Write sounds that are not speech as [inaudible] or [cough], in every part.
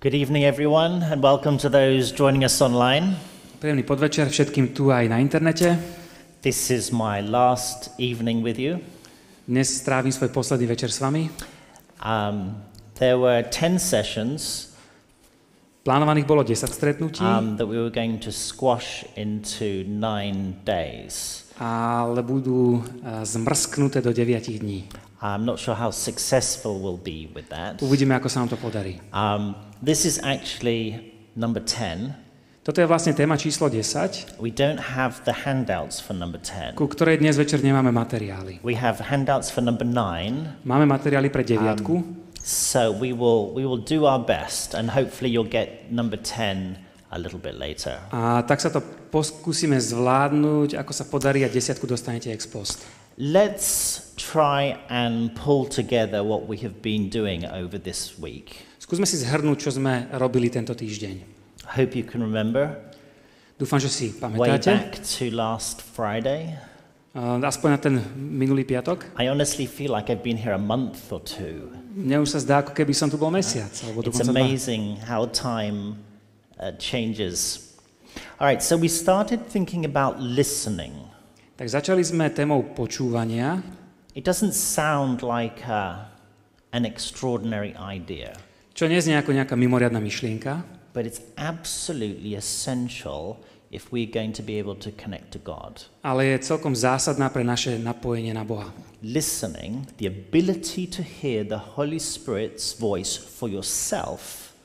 Good evening, everyone, and welcome to those joining us online. Príjemný podvečer všetkým tu aj na internete. This is my last evening with you. Dnes strávim svoj posledný večer s vami. Um, there were 10 sessions Plánovaných bolo 10 stretnutí, um, that we were going to squash into nine days. ale budú eh, zmrsknuté do 9 dní. I'm not sure how successful we'll be with that. Uvidíme, ako sa nám to podarí. Um, this is actually number 10. Toto je vlastne téma číslo 10, We don't have the handouts for number 10. ku ktorej dnes večer nemáme materiály. We have handouts for number 9. Máme materiály pre deviatku, So we will we will do our best, and hopefully you'll get number ten a little bit later. a tak sa to poskúsime zvládnuť, ako sa podarí a desiatku dostanete ex post. Let's try and pull together what we have been doing over this week. Skúsme si zhrnúť, čo sme robili tento týždeň. Hope you can remember Dúfam, že si way pamätáte. back to last Friday. Uh, Aspoň na ten minulý piatok. I honestly feel like I've been here a month or two. Mne už sa zdá, ako keby som tu bol mesiac, alebo It's dokonca dva. amazing how time uh, changes. All right, so we started thinking about listening. Tak začali sme témou počúvania. It doesn't sound like uh, an extraordinary idea, Čo neznie ako nejaká mimoriadná myšlienka, but it's absolutely essential if we're going to be able to connect to God. ale je celkom zásadná pre naše napojenie na Boha. Listening, the ability to hear the Holy Spirit's voice for yourself,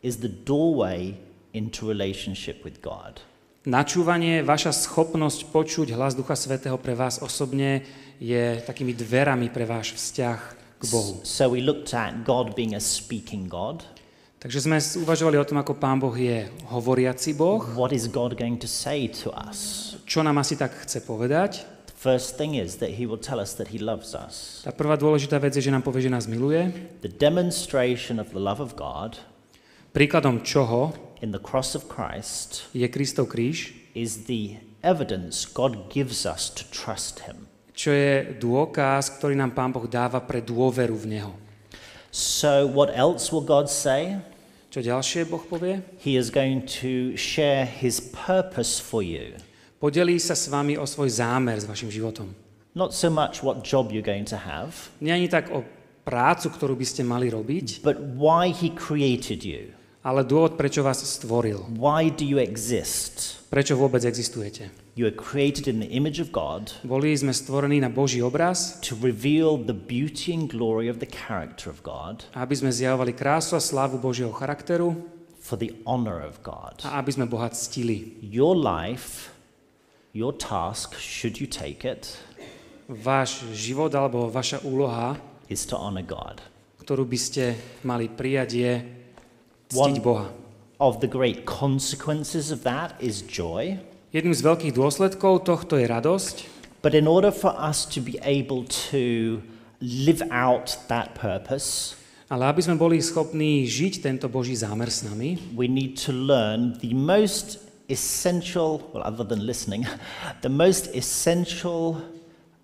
is the doorway into relationship with God. Načúvanie, vaša schopnosť počuť hlas Ducha Svetého pre vás osobne je takými dverami pre váš vzťah Bohu. So we looked at God being a speaking God. Takže sme uvažovali o tom, ako Pán Boh je hovoriaci Boh, What is God going to say to us? čo nám asi tak chce povedať. First thing is that He will tell us that He loves us. Tá prvá dôležitá vec je, že nám povie, že nás miluje. The demonstration of the love of God Príkladom čoho in the cross of Christ je Kristov kríž, is the evidence God gives us to trust Him. Čo je dôkaz, ktorý nám Pán Boh dáva pre dôveru v Neho. So, what else will God say? Čo ďalšie Boh povie? He is going to share His purpose for you. Podelí sa s vami o svoj zámer s vašim životom. Not so much what job you're going to have, Nie ani tak o prácu, ktorú by ste mali robiť, but why He created you. ale dôvod, prečo vás stvoril. Why do you exist? Prečo vôbec existujete. You are created in the image of God Boli sme stvorení na Boží obraz, to reveal the beauty and glory of the character of God aby sme zjavovali krásu a slávu Božieho charakteru for the honor of God. a aby sme Boha ctili. Your life, your task, should you take it, Váš život alebo vaša úloha, is to honor God. ktorú by ste mali prijať, je One- ctiť Boha. Of the great consequences of that is joy. Jedným z veľkých dôsledkov tohto je radosť, But in order for us to be able to live out that purpose, ale aby sme boli schopní žiť tento Boží zámer s nami, we need to learn the most essential, well, other than listening, [laughs] the most essential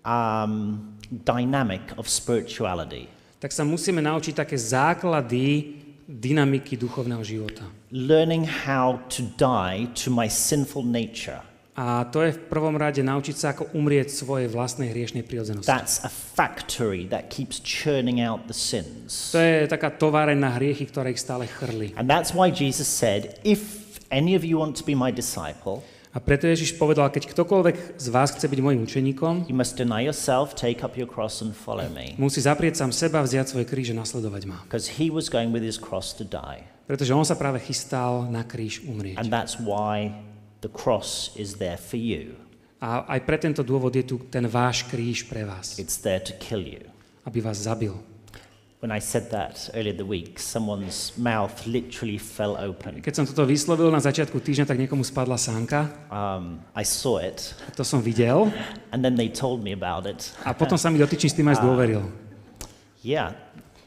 um, dynamic of spirituality. tak sa musíme naučiť také základy dynamiky duchovného života. Learning how to die to my sinful nature. A to je v prvom rade naučiť sa, ako umrieť svojej vlastnej hriešnej prírodzenosti. That's a factory that keeps churning out the sins. To je taká továreň na hriechy, ktoré ich stále chrli. And that's why Jesus said, If any of you want to be my disciple, A preto Ježiš povedal, keď ktokoľvek z vás chce byť môjim učeníkom, you must deny yourself, take up your cross, and follow me. musí zaprieť sám seba, vziať svoje kríže a nasledovať ma. Because he was going with his cross to die. Pretože on sa práve chystal na kríž umrieť. And that's why the cross is there for you. A aj pre tento dôvod je tu ten váš kríž pre vás, It's there to kill you. aby vás zabil. When I said that earlier the week, someone's mouth literally fell open. Keď som toto vyslovil na začiatku týždňa, tak niekomu spadla sánka. Um, I saw it, A to som videl. and then they told me about it. A potom sa mi dotyčný s tým aj [laughs] zdôveril. Yeah,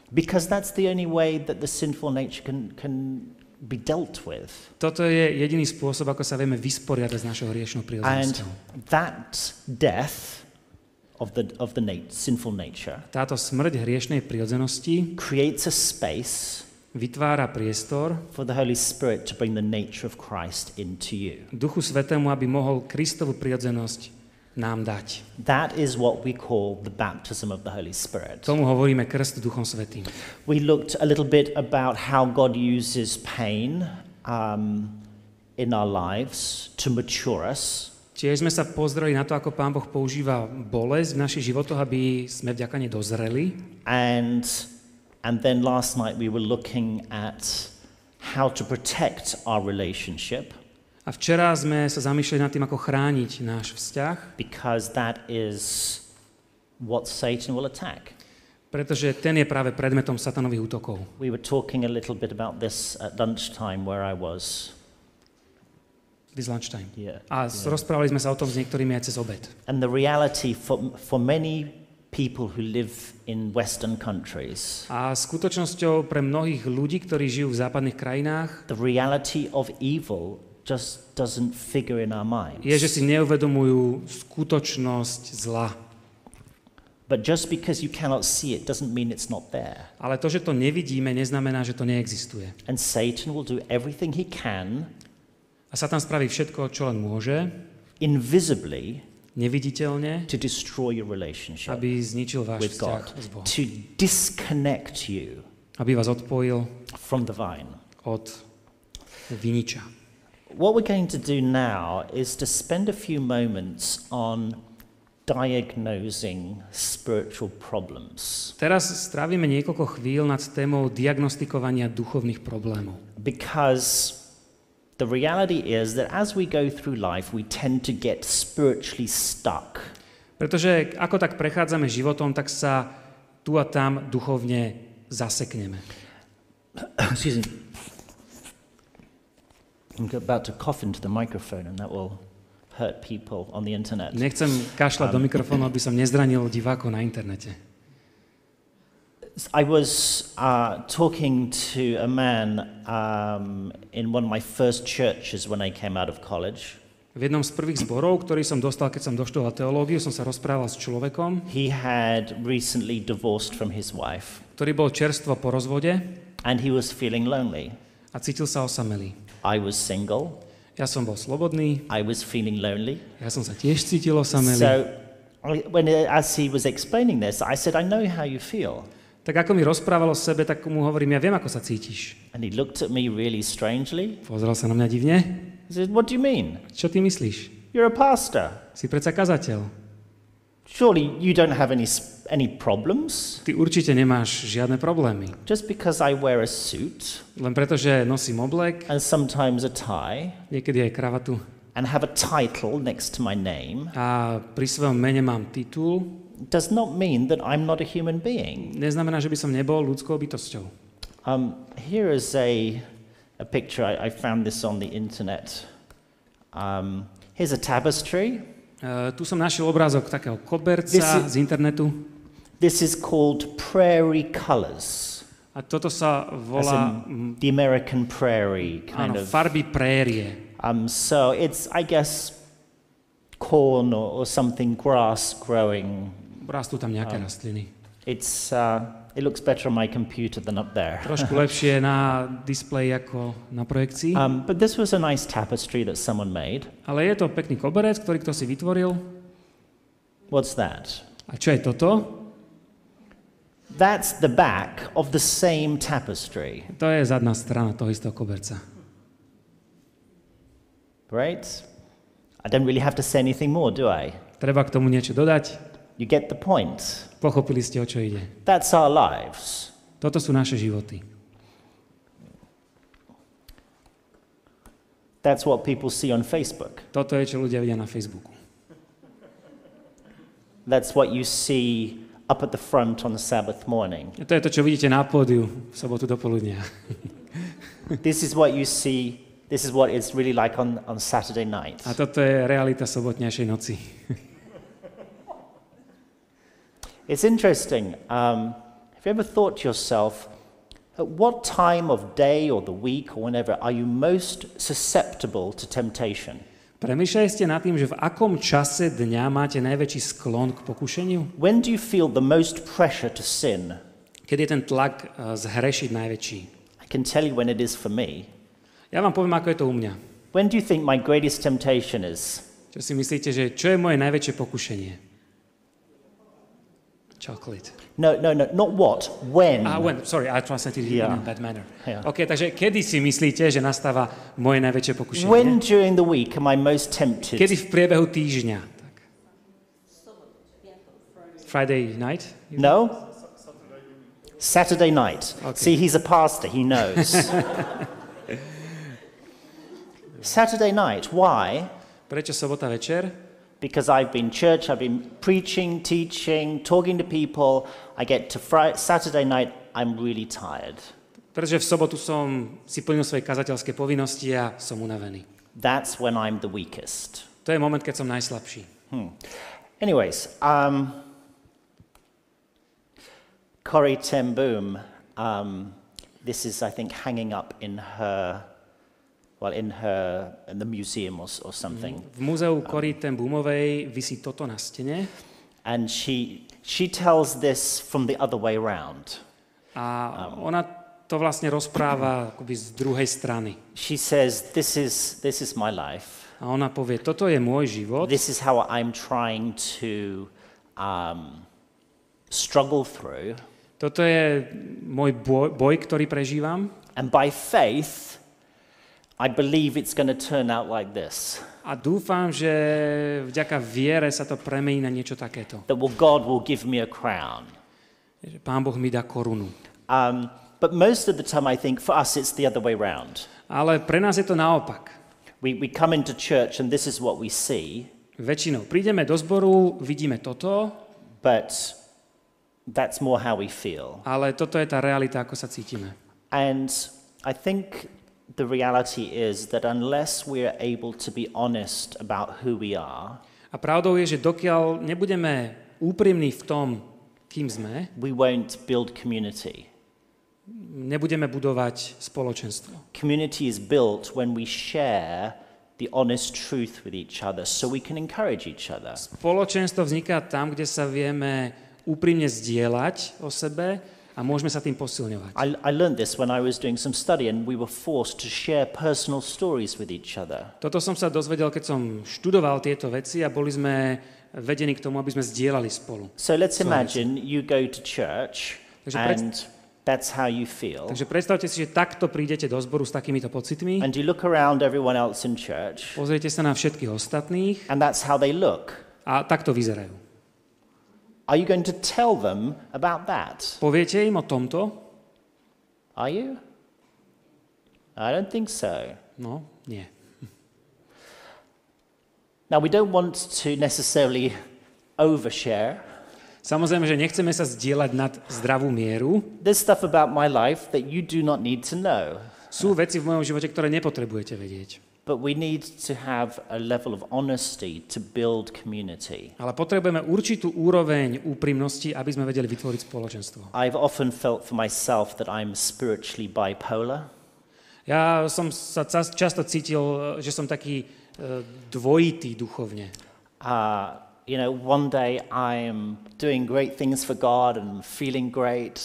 because that's the only way that the sinful nature can, can be dealt with. Toto je jediný spôsob, ako sa vieme vysporiadať s našou hriešnou And prírodzenosťou. that death of the, of the nat- sinful nature Táto smrť hriešnej prírodzenosti creates a space vytvára priestor for the Holy Spirit to bring the nature of Christ into you. Duchu Svetému, aby mohol Kristovu prirodzenosť nám dať. That is what we call the baptism of the Holy Spirit. Tomu hovoríme krst Duchom Svetým. We looked a little bit about how God uses pain um, in our lives to mature us. Tiež sme sa pozreli na to, ako Pán Boh používa bolesť v našich životoch, aby sme vďaka nej dozreli. And, and then last night we were looking at how to protect our relationship A včera sme sa zamýšľali nad tým, ako chrániť náš vzťah, because that is what Satan will attack. pretože ten je práve predmetom satanových útokov. We were talking a little bit about this at lunchtime where I was. This lunchtime. Yeah. A yeah. rozprávali sme sa o tom s niektorými aj cez obed. And the reality for, for many people who live in Western countries, A skutočnosťou pre mnohých ľudí, ktorí žijú v západných krajinách, the reality of evil just doesn't figure in our minds. je, že si neuvedomujú skutočnosť zla. But just because you cannot see it doesn't mean it's not there. Ale to, že to nevidíme, neznamená, že to neexistuje. And Satan will do everything he can Satan spraví všetko, čo len môže, invisibly neviditeľne, to destroy your relationship aby zničil váš with God, s Bohom. to disconnect you Aby vás odpojil from the vine. od viniča. What we're going to do now is to spend a few moments on diagnosing spiritual problems Teraz strávime niekoľko chvíľ nad témou diagnostikovania duchovných problémov. because the reality is that as we go through life, we tend to get spiritually stuck. Pretože ako tak prechádzame životom, tak sa tu a tam duchovne zasekneme. [clears throat] Excuse me. I'm about to cough into the microphone, and that will hurt people on the internet. Nechcem kašľať do mikrofónu, aby som nezranil divákov na internete. I was uh, talking to a man um, in one of my first churches when I came out of college. V jednom z prvých zborov, ktorý som dostal, keď som doštudoval teológiu, som sa rozprával s človekom, He had recently divorced from his wife, ktorý bol čerstvo po rozvode and he was feeling lonely. a cítil sa osamelý. I was single, Ja som bol slobodný, I was feeling lonely. ja som sa tiež cítil osamelý. So, I- when as he was explaining this, I said, "I know how you feel." Tak ako mi rozprávalo o sebe, tak mu hovorím, ja viem, ako sa cítiš. And he looked at me really strangely. Pozrel sa na mňa divne. He said, "What do you mean? Čo ty myslíš? You're a pastor. Si predsa kazateľ. Surely you don't have any any problems Ty určite nemáš žiadne problémy. just because I wear a suit Len preto, že nosím oblek, and sometimes a tie niekedy aj kravatu and have a title next to my name a pri svojom mene mám titul, does not mean that I'm not a human being." neznamená, že by som nebol ľudskou bytosťou. Um, here is a, a picture. I, I found this on the internet. Um, here's a tapestry. Uh, tu som našiel obrázok takého koberca is- z internetu This is called Prairie Colors, a toto sa volá in the American prairie kind áno, of. farby prérie. Um, so it's, I guess, corn or, or something, grass growing. Rastú tam nejaké rastliny. It's, uh, it looks better on my computer than up there. Trošku [laughs] lepšie na displeji ako na projekcii. Um, but this was a nice tapestry that someone made. Ale je to pekný koberec, ktorý kto si vytvoril. What's that? A čo je toto? That's the back of the same tapestry, To je zadná strana toho istého koberca. right? I don't really have to say anything more, do I? Treba k tomu niečo dodať? You get the point. Pochopili ste, o čo ide. That's our lives. Toto sú naše životy. That's what people see on Facebook. Toto je, čo ľudia vidia na Facebooku. That's what you see up at the front on the Sabbath morning. To je to, čo vidíte na pódiu v sobotu do poludnia. [laughs] this is what you see, this is what it's really like on, on Saturday night. A toto je realita sobotnejšej noci. It's interesting. Um, have you ever thought to yourself, at what time of day or the week or whenever are you most susceptible to temptation? Premýšľali ste nad tým, že v akom čase dňa máte najväčší sklon k pokušeniu? When do you feel the most pressure to sin? Keď je ten tlak eh, zhrešiť najväčší? I I can tell you when it is for me. Ja vám poviem, ako je to u mňa. When do you think my greatest temptation is? Čo si myslíte, že čo je moje najväčšie pokušenie? Chocolate. No, no, no, not what. When? Ah, when, sorry, I translated it Yeah. in a bad manner. Yeah. OK, takže kedy si myslíte, že nastáva moje najväčšie pokušenie? When during the week am I most tempted? Kedy v priebehu týždňa? Tak. Friday night? No? Saturday night. Okay. See, he's a pastor, he knows. [laughs] Saturday night. Why? Prečo sobota večer? Because I've been church, I've been preaching, teaching, talking to people. I get to Friday, Saturday night, I'm really tired. Pretože v sobotu som si plnil svoje kazateľské povinnosti a som unavený. That's when I'm the weakest. To je moment, keď som najslabší. Anyways, um, Corrie ten Boom, um, this is, I think, hanging up in her, well, in her, in the museum or, or something. V múzeu Cory ten Boomovej vysí toto na stene And she, she tells this from the other way around. a ona to vlastne rozpráva akoby z druhej strany. She says, this is, this is my life. A ona povie, toto je môj život, This is how I'm trying to um, struggle through. toto je môj boj, boj ktorý prežívam And by faith, I believe it's going to turn out like this. a dúfam, že vďaka viere sa to premení na niečo takéto. That will, God will give me a crown. Že Pán Boh mi dá korunu. Um, but most of the time, I think for us, it's the other way round. Ale pre nás je to naopak. We, we come into church and this is what we see, Väčšinou prídeme do zboru, vidíme toto, but that's more how we feel. ale toto je tá realita, ako sa cítime. And I think the reality is that unless we're able to be honest about who we are, A pravdou je, že dokiaľ nebudeme úprimní v tom, kým sme, we won't build community. nebudeme budovať spoločenstvo. Community is built when we share the honest truth with each other so we can encourage each other. Spoločenstvo vzniká tam, kde sa vieme úprimne zdieľať o sebe a môžeme sa tým posilňovať. I, I learned this when I was doing some study and we were forced to share personal stories with each other. Toto som sa dozvedel, keď som študoval tieto veci a boli sme vedení k tomu, aby sme zdieľali spolu. So let's imagine you go to church Takže and that's how you feel. Takže predstavte si, že takto prídete do zboru s takýmito pocitmi, And you look around everyone else in church pozriete sa na všetkých ostatných and that's how they look. a takto vyzerajú. Are you going to tell them about that? Poviete im o tomto? Are you? I don't think so. No, nie. Now, we don't want to necessarily overshare. Samozrejme, že nechceme sa zdieľať nad zdravú mieru. There's stuff about my life that you do not need to know, Sú veci v mojom živote, ktoré nepotrebujete vedieť. But we need to have a level of honesty to build community. Ale potrebujeme určitú úroveň úprimnosti, aby sme vedeli vytvoriť spoločenstvo. I've often felt for myself that I'm spiritually bipolar. Ja som sa často cítil, že som taký e, dvojitý duchovne. Uh, you know, one day I'm doing great things for God and feeling great,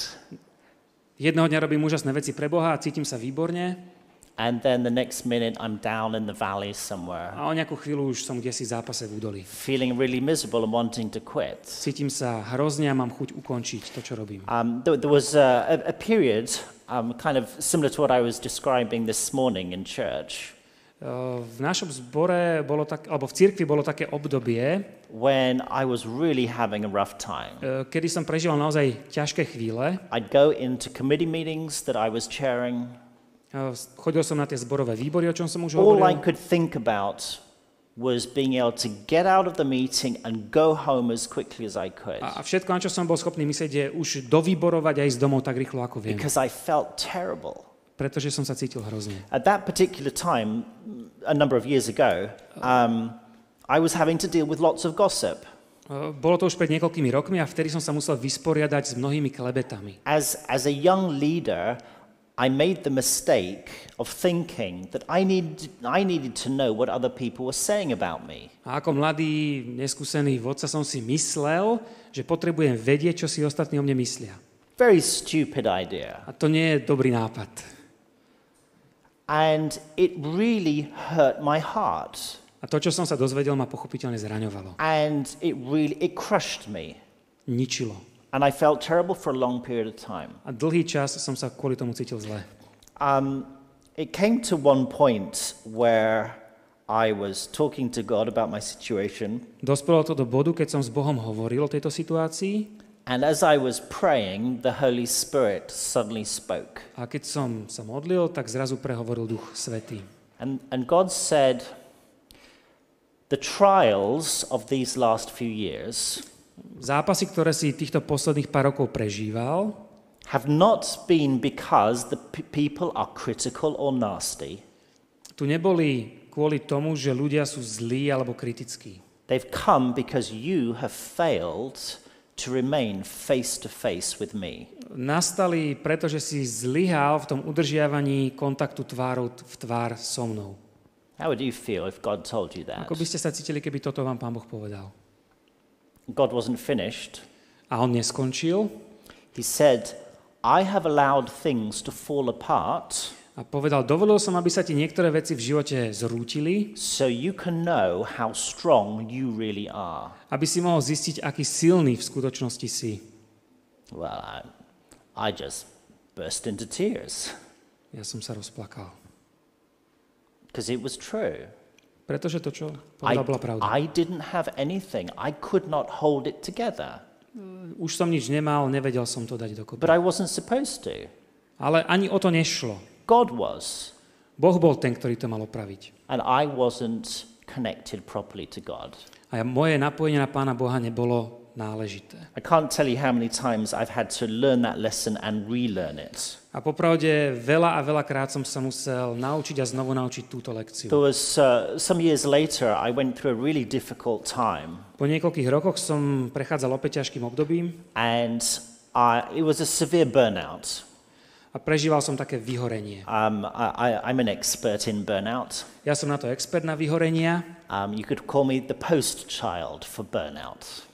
Jedného dňa robím úžasné veci pre Boha a cítim sa výborne and then the next minute I'm down in the valley somewhere, a o nejakú chvíľu už som kde si v zápase v údolí. feeling really miserable and wanting to quit. Cítim sa hrozne a mám chuť ukončiť to, čo robím. Um, there, there was a, a, a period, um, kind of similar to what I was describing this morning in church, E, V našom zbore bolo tak, alebo v cirkvi bolo také obdobie, when I was really having a rough time. e, kedy som prežíval naozaj ťažké chvíle. I'd go into committee meetings that I was chairing. Chodil som na tie zborové výbory, o čom som už All I hovoril. could think about was being able to get out of the meeting and go home as quickly as I could. A všetko, na čo som bol schopný myslieť, je už dovyborovať a ísť domov tak rýchlo, ako viem. Because I felt terrible. Pretože som sa cítil hrozne. At that particular time, a number of years ago, um, I was having to deal with lots of gossip. Bolo to už pred niekoľkými rokmi a vtedy som sa musel vysporiadať s mnohými klebetami. As, as a young leader, I made the mistake of thinking that I needed, I needed to know what other people were saying about me. A ako mladý, neskúsený vodca som si myslel, že potrebujem vedieť, čo si ostatní o mne myslia. Very stupid idea. A to nie je dobrý nápad. And it really hurt my heart. A to, čo som sa dozvedel, ma pochopiteľne zraňovalo. And it really, it crushed me. Ničilo. And I felt terrible for a long period of time. A dlhý čas som sa kvôli tomu cítil zle. Um, it came to one point where I was talking to God about my situation. Dospelo to do bodu, keď som s Bohom hovoril o tejto situácii And as I was praying, the Holy Spirit suddenly spoke. a keď som sa modlil, tak zrazu prehovoril Duch Svetý. And, and God said, The trials of these last few years Zápasy, ktoré si týchto posledných pár rokov prežíval, have not been because the people are critical or nasty. tu neboli kvôli tomu, že ľudia sú zlí alebo kritickí. They've come because you have failed to remain face to face with me. Nastali, pretože si zlyhal v tom udržiavaní kontaktu tvárou v tvár so mnou. How would you feel if God told you that? Ako by ste sa cítili, keby toto vám Pán Boh povedal? God wasn't finished. A on neskončil He said, I have allowed things to fall apart a povedal, dovolil som, aby sa ti niektoré veci v živote zrútili, so you can know how strong you really are. aby si mohol zistiť, aký silný v skutočnosti si. Well, I, I just burst into tears Ja som sa rozplakal. because it was true. Pretože to, čo I, povedal, bola pravda. I didn't have anything, I could not hold it together, Už som nič nemal, nevedel som to dať dokopy. but I wasn't supposed to. Ale ani o to nešlo. God was, Boh bol ten, ktorý to mal opraviť. and I wasn't connected properly to God. A moje napojenie na Pána Boha nebolo náležité. I can't tell you how many times I've had to learn that lesson and relearn it. A popravde veľa a veľa krát som sa musel naučiť a znovu naučiť túto lekciu. There was uh, some years later, I went through a really difficult time, Po niekoľkých rokoch som prechádzal opäť ťažkým obdobím and I, it was a severe burnout. a prežíval som také vyhorenie. Um, I, I, I'm an expert in burnout. Ja som na to expert na vyhorenia. Um, you could call me the post child for burnout.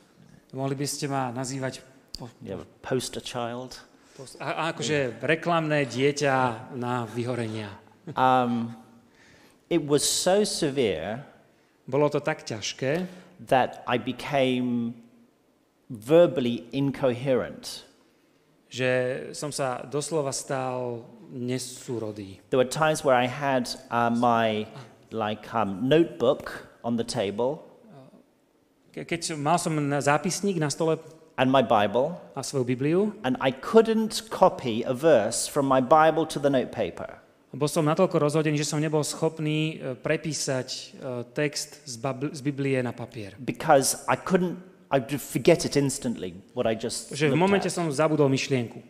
Mohli by ste ma nazývať po, a poster child. po, a, a akože reklamné dieťa na vyhorenia. Um, it was so severe Bolo to tak ťažké, that I became verbally incoherent. že som sa doslova stal nesúrodý. There were times where I had uh, my like um, notebook on the table Keď mal som zápisník na stole and my Bible, a svoju Bibliu, and I couldn't copy a verse from my Bible to the notepaper. bol som natoľko rozhodený, že som nebol schopný e, prepísať e, text z, Babl- z Biblie na papier. because I couldn't, I would forget it instantly, what I just Že v momente at. som zabudol myšlienku.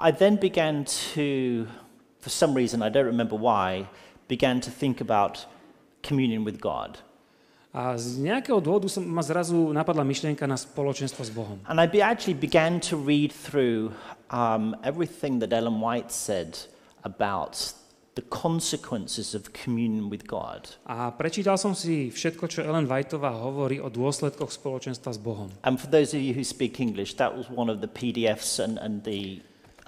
I then began to, for some reason, I don't remember why, began to think about communion with God. A z nejakého dôvodu som, ma zrazu napadla myšlienka na spoločenstvo s Bohom. And I be, actually began to read through um, everything that Ellen White said about the consequences of communion with God. A prečítal som si všetko, čo Ellen Whiteová hovorí o dôsledkoch spoločenstva s Bohom. And for those of you who speak English, that was one of the PDFs and, and the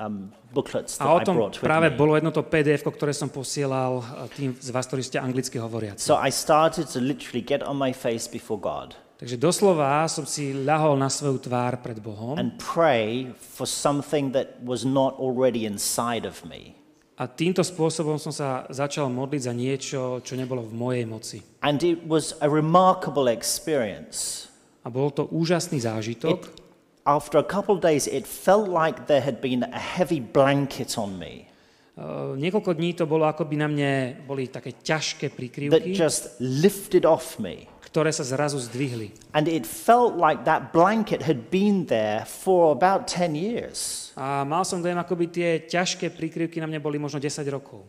um, booklets that A o I tom brought with práve me. bolo jedno to pdf ktoré som posielal a tým z vás, ktorí ste anglicky hovoriaci. So I started to literally get on my face before God Takže doslova som si ľahol na svoju tvár pred Bohom and pray for something that was not already inside of me. a týmto spôsobom som sa začal modliť za niečo, čo nebolo v mojej moci. And it was a remarkable experience. A bol to úžasný zážitok. It, after a couple of days, it felt like there had been a heavy blanket on me Uh, niekoľko dní to bolo, ako by na mne boli také ťažké that prikryvky, just lifted off me. ktoré sa zrazu zdvihli. And it felt like that blanket had been there for about 10 years. A mal som dojem, ako by tie ťažké prikryvky na mne boli možno 10 rokov.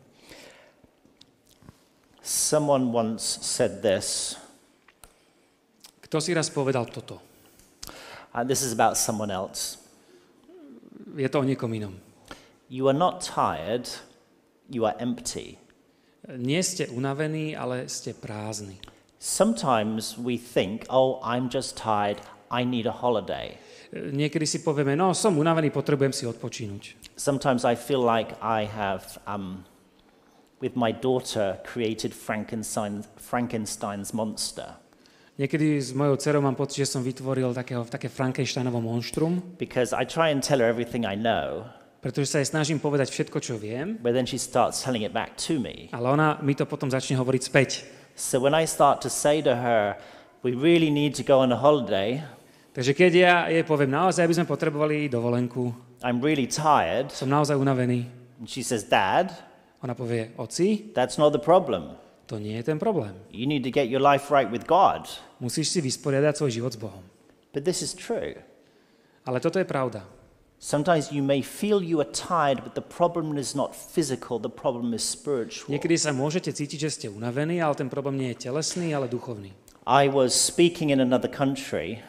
Someone once said this, Kto si raz povedal toto? And this is about someone else. Je to o niekom inom. You are not tired, you are empty. Nie ste unavení, ale ste prázdni. Sometimes we think, oh, I'm just tired, I need a holiday. Niekedy si povieme, no som unavený, potrebujem si odpočínuť. Sometimes I feel like I have um, with my daughter created Frankenstein, Frankenstein's monster Niekedy s mojou dcerou mám pocit, že som vytvoril takého, také Frankensteinovo monštrum, because I try and tell her everything I know, pretože sa jej snažím povedať všetko, čo viem, but then she starts telling it back to me. ale ona mi to potom začne hovoriť späť. So when I start to say to her, we really need to go on a holiday, Takže keď ja jej poviem, naozaj by sme potrebovali dovolenku, I'm really tired, som naozaj unavený, and she says, Dad, ona povie, oci, that's not the problem. To nie je ten problém. You need to get your life right with God. Musíš si vysporiadať svoj život s Bohom. But this is true. Ale toto je pravda. Sometimes you may feel you are tired, but the problem is not physical, the problem is spiritual. Niekedy sa môžete cítiť, že ste unavení, ale ten problém nie je telesný, ale duchovný. I was speaking in another country,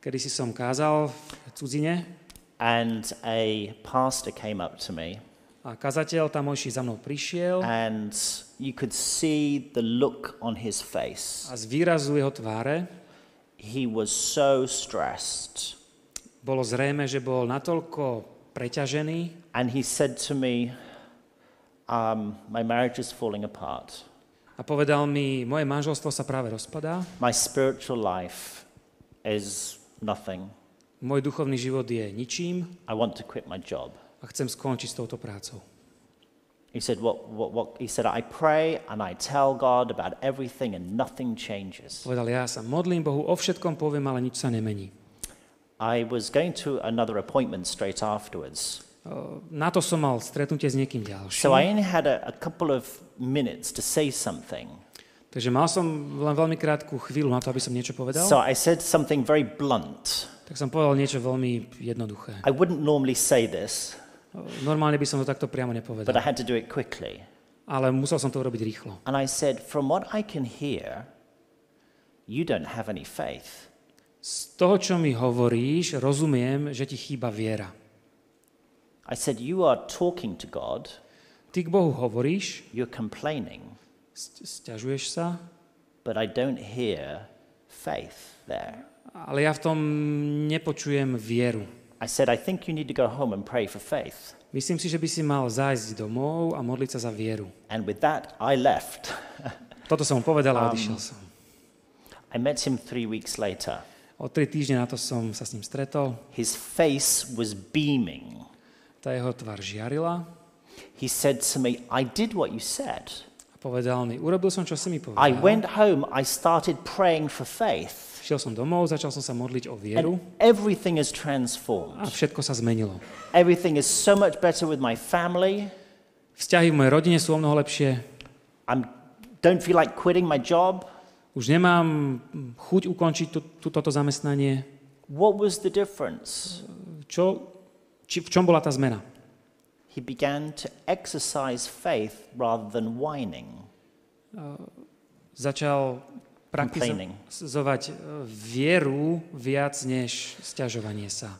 Kedy si som kázal v cudzine and a pastor came up to me, a kazateľ tamojší za mnou prišiel and you could see the look on his face. a z výrazu jeho tváre He was so stressed. bolo zrejme, že bol natoľko preťažený And he said to me, um, My marriage is falling apart. a povedal mi, moje manželstvo sa práve rozpadá, My spiritual life is nothing. môj duchovný život je ničím I want to quit my job. A chcem skončiť s touto prácou. He said, what, what, what? He said, I pray and I tell God about everything and nothing changes. Povedal, ja sa modlím Bohu, o všetkom poviem, ale nič sa nemení. I was going to another appointment straight afterwards. Na to som mal stretnutie s niekým ďalším. So I only had a, a couple of minutes to say something. Takže mal som len veľmi krátku chvíľu na to, aby som niečo povedal. So I said something very blunt. Tak som povedal niečo veľmi jednoduché. I wouldn't normally say this, Normálne by som to takto priamo but I nepovedal. had to do it quickly. Ale musel som to urobiť rýchlo. And I said, From what I can hear, you don't have any faith. Z toho, čo mi hovoríš, rozumiem, že ti chýba viera. I said, You are talking to God, Ty k Bohu hovoríš, you're complaining, stiažuješ sa, but I don't hear faith there. ale ja v tom nepočujem vieru. I said, I think you need to go home and pray for faith. Myslím si, že by si mal zájsť domov a modliť sa za vieru. And with that, I left. [laughs] Toto som mu povedal a Um, odišiel som. I met him three weeks later. O tri týždne na to som sa s ním stretol. His face was beaming. Tá jeho tvár žiarila He said to me, I did what you said. a povedal mi, urobil som, čo si mi I povedal. went home, I started praying for faith, Šiel som domov, začal som sa modliť o vieru and everything is a transformed. všetko sa zmenilo. Everything is so much better with my family. Vzťahy v mojej rodine sú o mnoho lepšie. I don't feel like quitting my job. Už nemám chuť ukončiť tú, toto zamestnanie. What was the difference? Čo, či, v čom bola tá zmena? He began to exercise faith rather than whining. Začal Complaining. Praktizovať e, vieru viac než sťažovanie sa.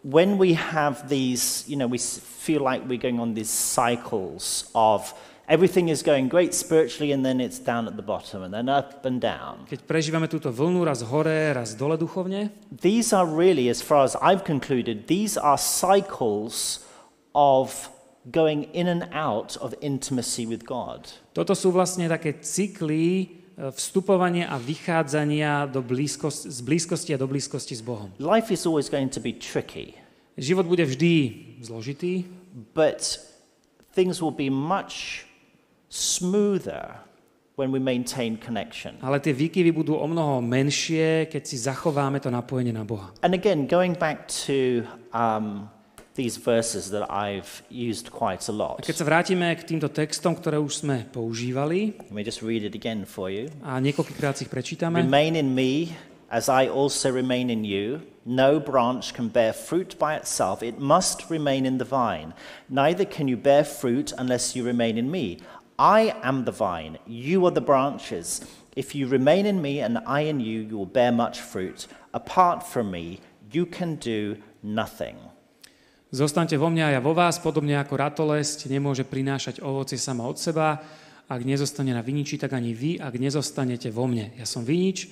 When we have these, you know, we feel like we're going on these cycles of everything is going great spiritually and then it's down at the bottom and then up and down. Keď prežívame túto vlnu raz hore, raz dole duchovne, These are really, as far as I've concluded, these are cycles of going in and out of intimacy with God. toto sú vlastne také cykly vstupovania a vychádzania do blízkosti, z blízkosti a do blízkosti s Bohom. Life is always going to be tricky, Život bude vždy zložitý, but things will be much smoother when we maintain connection. ale tie výkyvy budú o mnoho menšie, keď si zachováme to napojenie na Boha. And again, going back to um, these verses that I've used quite a A lot, keď sa vrátime k týmto textom, ktoré už sme používali let me just read it again for you. a niekoľkokrát si ich prečítame, Remain in me as I also remain in you. No branch can bear fruit by itself, it must remain in the vine. Neither can you bear fruit unless you remain in me. I am the vine, you are the branches. If you remain in me and I in you, you will bear much fruit. Apart from me, you can do nothing. Zostaňte vo mne a ja vo vás, podobne ako ratolesť nemôže prinášať ovocie sama od seba. Ak nezostane na viniči, tak ani vy, ak nezostanete vo mne. Ja som vinič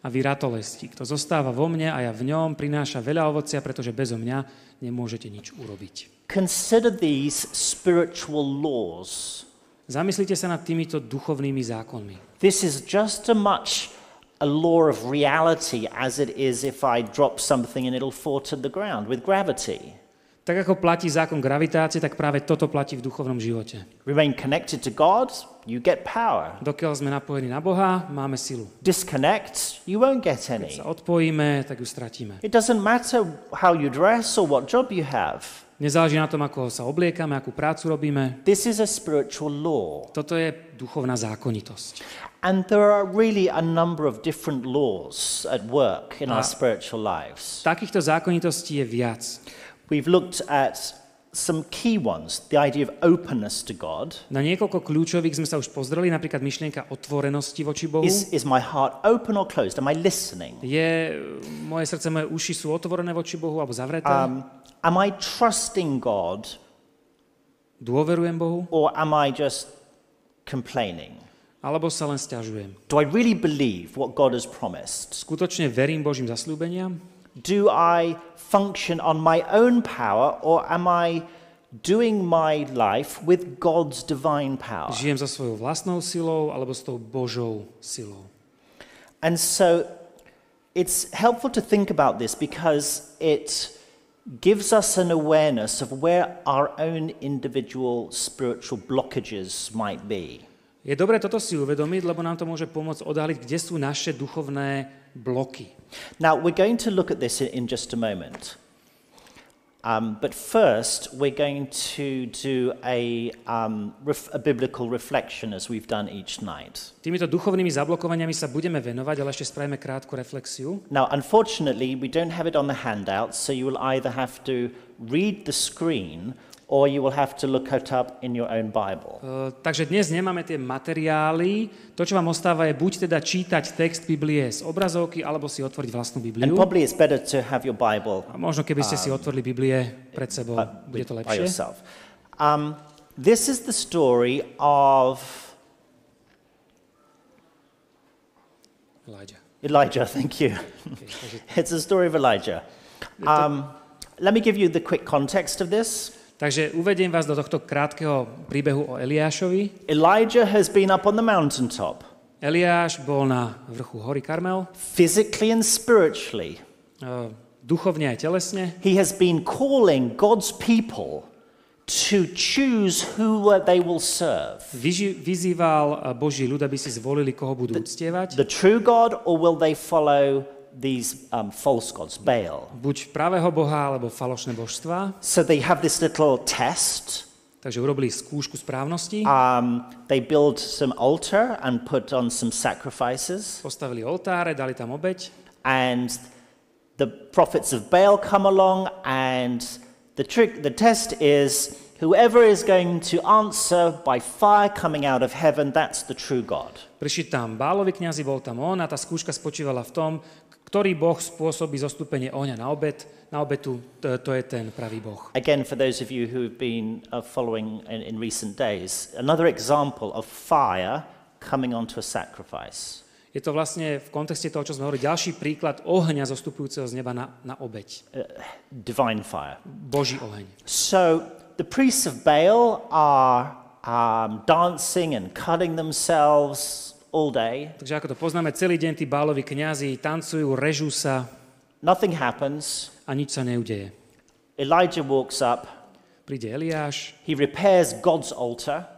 a vy ratolesti. Kto zostáva vo mne a ja v ňom, prináša veľa ovocia, pretože bezo mňa nemôžete nič urobiť. Consider these spiritual laws Zamyslite sa nad týmito duchovnými zákonmi. This is just as much a law of reality as it is if I drop something and it'll fall to the ground with gravity. Tak ako platí zákon gravitácie, tak práve toto platí v duchovnom živote. Remain connected to God, you get power. Dokiaľ sme napojení na Boha, máme silu. Disconnect, you won't get Keď any. sa odpojíme, tak ju stratíme. It doesn't matter how you dress or what job you have. Nezáleží na tom, ako sa obliekame, akú prácu robíme. This is a spiritual law. Toto je duchovná zákonitosť. And there are really a number of different laws at work in our Ah. spiritual lives. Takýchto zákonitostí je viac. We've looked at some key ones the idea of openness to God. Na niekoľko kľúčových sme sa už pozreli, napríklad myšlienka otvorenosti voči Bohu. Is, is my heart open or closed? Am I listening? Je, moje srdce, moje uši sú otvorené voči Bohu alebo zavreté? Um, am I trusting God Dôverujem Bohu? or am I just complaining? Alebo sa len stiažujem? Do I really believe what God has promised? Skutočne verím Božím zasľúbeniam? Do I function on my own power or am I doing my life with God's divine power? Žijem so svojou vlastnou silou alebo s tou Božou silou? And so it's helpful to think about this because it gives us an awareness of where our own individual spiritual blockages might be. Je dobré toto si uvedomiť, lebo nám to môže pomôcť odhaliť, kde sú naše duchovné bloky. Now, we're going to look at this in, just a moment. Um, but first, we're going to do a, um, ref- a biblical reflection as we've done each night. Týmito duchovnými zablokovaniami sa budeme venovať, ale ešte spravíme krátku reflexiu. Now, unfortunately, we don't have it on the handout, so you will either have to read the screen or you will have to look it up in your own Bible. E, takže dnes nemáme tie materiály. To, čo vám ostáva, je buď teda čítať text Biblie z obrazovky, alebo si otvoriť vlastnú And Bibliu. probably it's better to have your Bible A možno keby ste si otvorili Biblie pred sebou, uh, bude to lepšie. Um, this is the story of Elijah. Elijah, [laughs] thank you. It's the story of Elijah. Um, let me give you the quick context of this. Takže uvediem vás do tohto krátkeho príbehu o Eliášovi. Elijah has been up on the mountaintop, Eliáš bol na vrchu hory Karmel, physically and spiritually. e, duchovne aj telesne. He has been calling God's people to choose who they will serve vyzýval e, Boží ľud, aby si zvolili, koho budú uctievať. the true God, or will they follow these um, false gods, Baal? Buď pravého Boha, alebo falošné božstva. So they have this little test. Takže urobili skúšku správnosti. Um, they build some altar and put on some sacrifices. Postavili oltáre, dali tam obeď. And the prophets of Baal come along, and the trick, the test is whoever is going to answer by fire coming out of heaven, that's the true God. Prišli tam Bálovi kňazi, bol tam on a tá skúška spočívala v tom, ktorý boh spôsobí zostúpenie ohňa na obed, na obetu, to, to je ten pravý boh. Again, for those of you who've been uh, following in, in recent days, another example of fire coming onto a sacrifice. Je to vlastne v kontexte toho, čo sme hovorili, ďalší príklad ohňa zostupujúceho z neba na, na obeď. Divine fire. Boží oheň. So the priests of Baal are um, dancing and cutting themselves all day. Takže ako to poznáme, celý deň tí Bálovi kňazi tancujú, režú sa Nothing happens. a nič sa neudeje. Elijah walks up. Príde Eliáš, He repairs God's altar,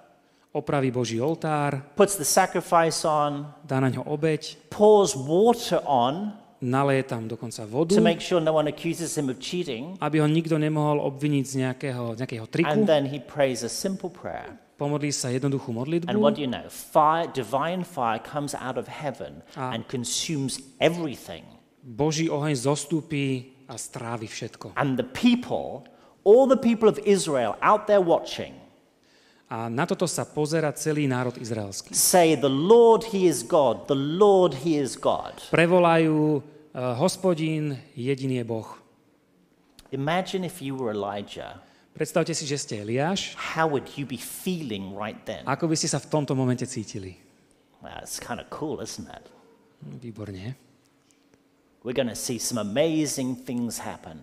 opraví Boží oltár, puts the sacrifice on, dá na ňo obeď, pours water on naleje tam dokonca vodu, to make sure no one accuses him of cheating, aby ho nikto nemohol obviniť z nejakého, z nejakého triku. and then he prays a simple prayer. Pomodlí sa jednoduchú And modlitbu what do you know? Fire, divine fire comes out of heaven and consumes everything. Boží oheň zostúpi a strávi všetko. And the people, all the people of Israel out there watching, A na toto sa pozera celý národ izraelský. say, The Lord, He is God, the Lord, He is God. Prevolajú, uh, hospodín, jediný je Boh. Imagine if you were Elijah. Predstavte si, že ste Eliáš. How would you be feeling right then? Ako by ste sa v tomto momente cítili? That's kind of cool, isn't it? Výborne. We're going to see some amazing things happen.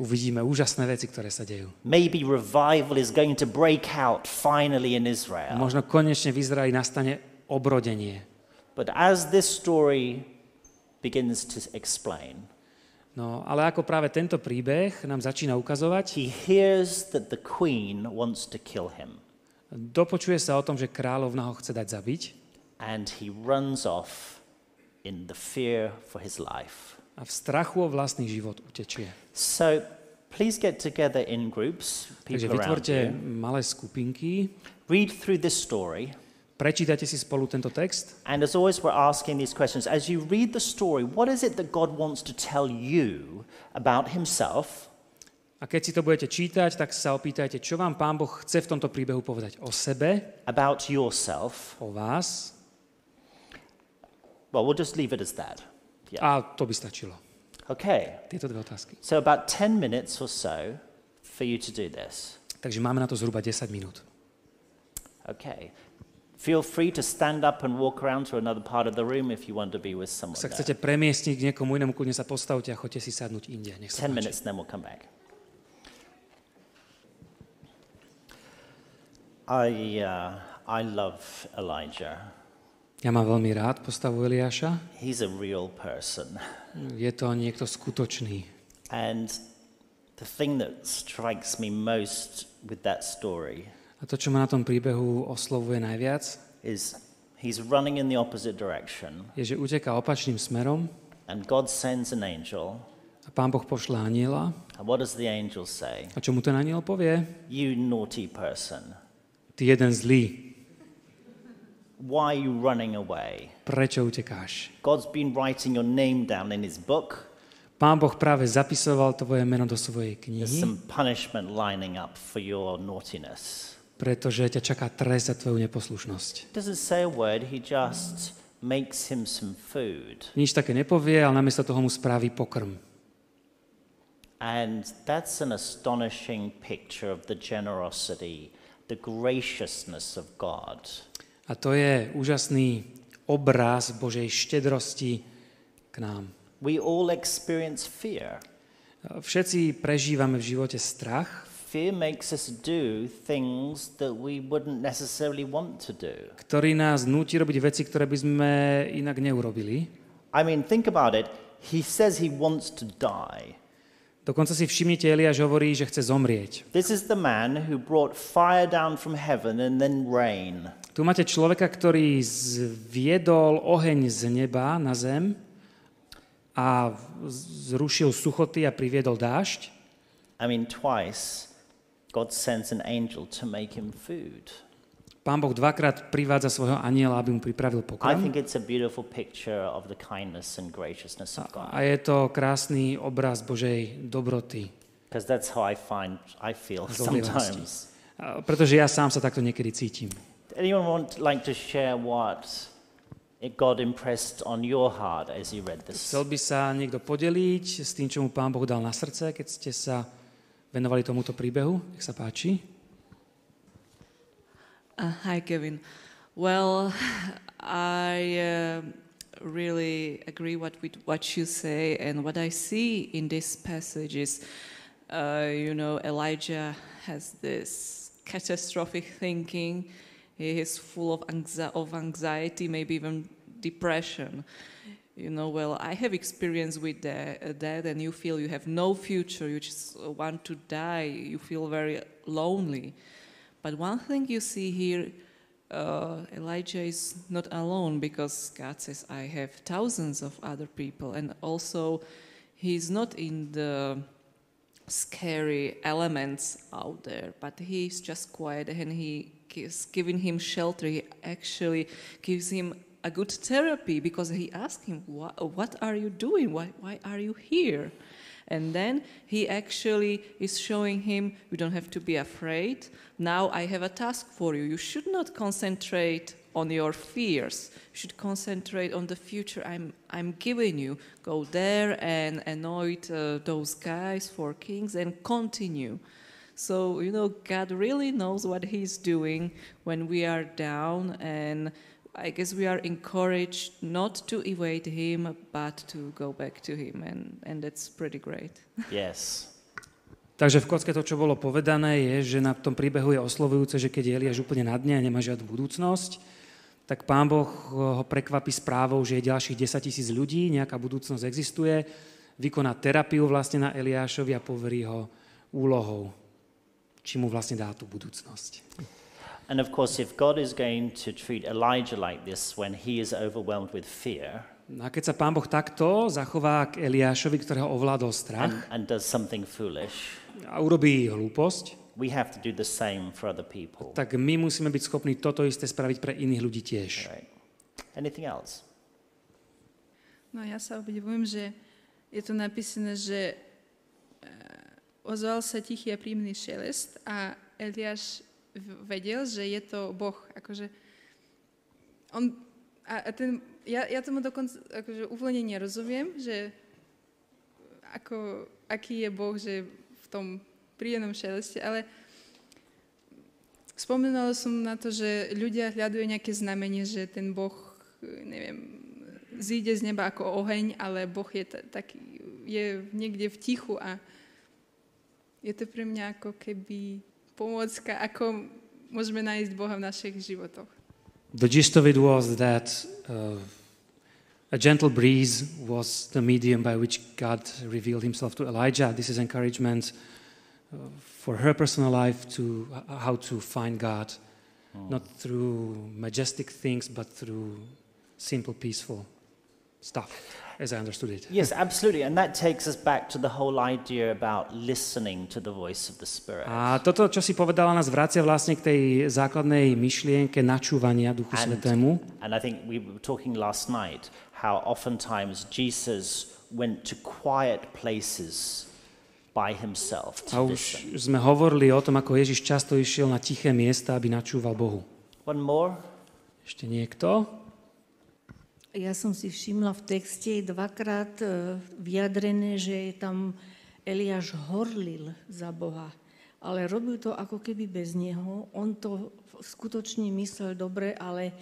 Uvidíme úžasné veci, ktoré sa dejú. Maybe revival is going to break out finally in Israel. Možno konečne v Izraeli nastane obrodenie. But as this story begins to explain, No, ale ako práve tento príbeh nám začína ukazovať, he hears that the queen wants to kill him dopočuje sa o tom, že kráľovna ho chce dať zabiť and he runs off in the fear for his life. a v strachu o vlastný život utečie. So please get together in groups, Takže people around vytvorte malé skupinky, Read through this story. Prečítajte si spolu tento text And as always, we're asking these questions. As you read the story, what is it that God wants to tell you about himself? a keď si to budete čítať, tak sa opýtajte, čo vám Pán Boh chce v tomto príbehu povedať o sebe, about yourself. o vás Well, we'll just leave it as that. Yeah. a to by stačilo. Okay. Tieto dve otázky. So, about 10 minutes or so for you to do this. Takže máme na to zhruba 10 minút. Okay. Feel free to stand up and walk around to another part of the room if you want to be with someone. Ak sa chcete premiestniť k niekomu inému, kľudne sa postavte a choďte si sadnúť inde. Nech sa 10 páči. minutes, then we'll come back. I, uh, I love Elijah. Ja mám veľmi rád postavu Eliáša. He's a real person. Je to niekto skutočný. And the thing that strikes me most with that story A to, čo ma na tom príbehu oslovuje najviac, is he's running in the opposite direction, je, že uteká opačným smerom and God sends an angel. a pán Boh pošle aniela. And what does the angel say? A čo mu ten aniel povie? You naughty person, Ty jeden zlý, why are you running away? prečo utekáš? God's been writing your name down in his book. Pán Boh práve zapisoval tvoje meno do svojej There's knihy, some punishment lining up for your naughtiness. Pretože ťa čaká trest za tvoju neposlušnosť. Doesn't say a word, he just makes him some food. Nič také nepovie, ale namiesto toho mu spraví pokrm. And that's an astonishing picture of the generosity, the graciousness of God. A to je úžasný obraz Božej štedrosti k nám. We all experience fear. Všetci prežívame v živote strach, Fear makes us do things that we wouldn't necessarily want to do. ktorý nás núti robiť veci, ktoré by sme inak neurobili. I mean, think about it. He says he wants to die. Dokonca si všimnite, Eliáš hovorí, že chce zomrieť. This is the man who brought fire down from heaven and then rain. Tu máte človeka, ktorý zviedol oheň z neba na zem a zrušil suchoty a priviedol dážď. I mean, twice God sends an angel to make him food. Pán Boh dvakrát privádza svojho aniela, aby mu pripravil I pokrm. think it's a beautiful picture of the kindness and graciousness of God. A je to krásny obraz Božej dobroty. Because that's how I find, I feel sometimes. Pretože ja sám sa takto niekedy cítim. Anyone want like to share what it God impressed on your heart as you read this? Chcel by sa niekto podeliť s tým, čo mu Pán Boh dal na srdce, keď ste sa venovali tomuto príbehu? Nech sa páči. Uh, hi, Kevin. Well, I uh, really agree what with what you say, and what I see in this passage is, uh, you know, Elijah has this catastrophic thinking. He is full of, anxi- of anxiety, maybe even depression. You know, well, I have experience with that, that, and you feel you have no future. You just want to die. You feel very lonely. But one thing you see here, uh, Elijah is not alone because God says, I have thousands of other people. And also, he's not in the scary elements out there, but he's just quiet and he is giving him shelter. He actually gives him a good therapy because he asked him, What, are you doing? Why, why are you here? And then he actually is showing him, you don't have to be afraid. Now I have a task for you. You should not concentrate on your fears. You should concentrate on the future I'm, I'm giving you. Go there and anoint uh, those guys for kings and continue. So, you know, God really knows what He's doing when we are down, and I guess we are encouraged not to evade Him, but to go back to Him, and, and that's pretty great. [laughs] Yes. Takže v kocke to, čo bolo povedané, je, že na tom príbehu je oslovujúce, že keď je Eliáš úplne na dne a nemá žiadnu budúcnosť, tak pán Boh ho prekvapí správou, že je ďalších 10 tisíc ľudí, nejaká budúcnosť existuje, vykoná terapiu vlastne na Eliášovi a poverí ho úlohou, či mu vlastne dá tú budúcnosť. And of course, if God is going to treat Elijah like this when he is overwhelmed with fear, No a keď sa pán Boh takto zachová k Eliášovi, ktorého ovládol strach and, and does something foolish, a urobí hlúposť, we have to do the same for other people. tak my musíme byť schopní toto isté spraviť pre iných ľudí tiež. Right. Anything else? No ja sa obdivujem, že je tu napísané, že eh, ozval sa tichý a príjemný šelest a Eliáš vedel, že je to Boh. Akože on, a, a ten, ja, ja tomu dokonca akože úplne nerozumiem, že ako, aký je Boh, že v tom príjemnom šeleste, ale spomenula som na to, že ľudia hľadujú nejaké znamenie, že ten Boh, neviem, zíde z neba ako oheň, ale Boh je ta- taký, je niekde v tichu a je to pre mňa ako keby pomôcka, ako môžeme nájsť Boha v našich životoch. The gist of it was that uh, a gentle breeze was the medium by which God revealed himself to Elijah. This is encouragement uh, for her personal life to how to find God, not through majestic things, but through simple, peaceful stuff, as I understood it. Yes, absolutely. And that takes us back to the whole idea about listening to the voice of the Spirit. A toto, čo si povedala, nás vracia vlastne k tej základnej myšlienke načúvania Duchu And- Svetému. And I think we were talking last night how oftentimes Jesus went to quiet places by himself A to už listen. sme hovorili o tom, ako Ježiš často išiel na tiché miesta, aby načúval Bohu. One more? Ešte niekto? Ja som si všimla v texte dvakrát e, vyjadrené, že je tam Eliáš horlil za Boha, ale robil to ako keby bez neho. On to skutočne myslel dobre, ale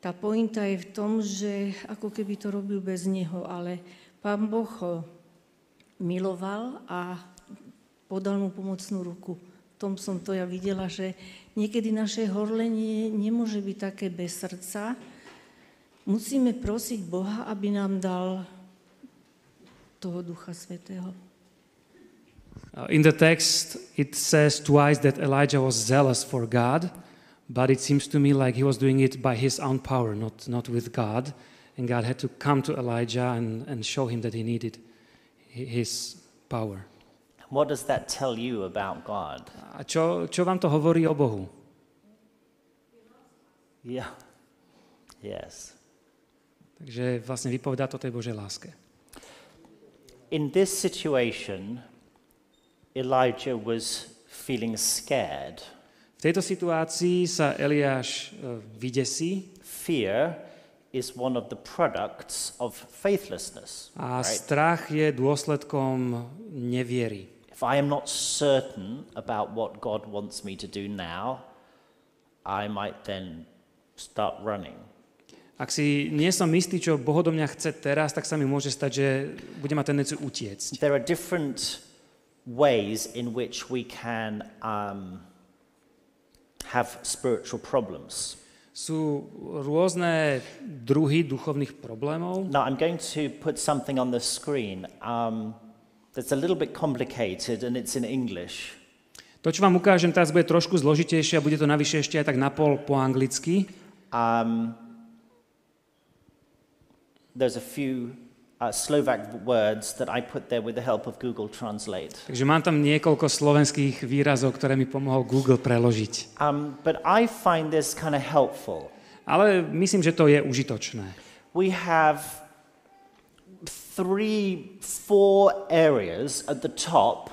tá pointa je v tom, že ako keby to robil bez neho, ale pán Boh ho miloval a podal mu pomocnú ruku. V tom som to ja videla, že niekedy naše horlenie nemôže byť také bez srdca, Musíme prosiť Boha, aby nám dal toho Ducha Svetého. Uh, In the text, it says twice that Elijah was zealous for God, but it seems to me like he was doing it by his own power, not, not with God. And God had to come to Elijah and, and show him that he needed hi- his power. What does that tell you about God? A čo, čo vám to hovorí o Bohu? Yeah. Yes. Takže vlastne vypovedá to tej Božej láske. In this situation, Elijah was feeling scared. V tejto situácii sa Eliáš e, vydesí Fear is one of the products of faithlessness. a right? strach je dôsledkom neviery. If I am not certain about what God wants me to do now, I might then start running. Ak si nie som istý, čo Boh do mňa chce teraz, tak sa mi môže stať, že budem mať tendenciu utiecť. There are different ways in which we can um, have spiritual problems. Sú rôzne druhy duchovných problémov. Now, I'm going to put something on the screen um, that's a little bit complicated and it's in English. To, čo vám ukážem teraz, bude trošku zložitejšie a bude to navyše ešte aj tak napol po anglicky. Um, there's a few uh, Slovak words that I put there with the help of Google Translate. Takže mám tam niekoľko slovenských výrazov, ktoré mi pomohol Google preložiť. Um, but I find this kind of helpful. Ale myslím, že to je užitočné. We have three, four areas at the top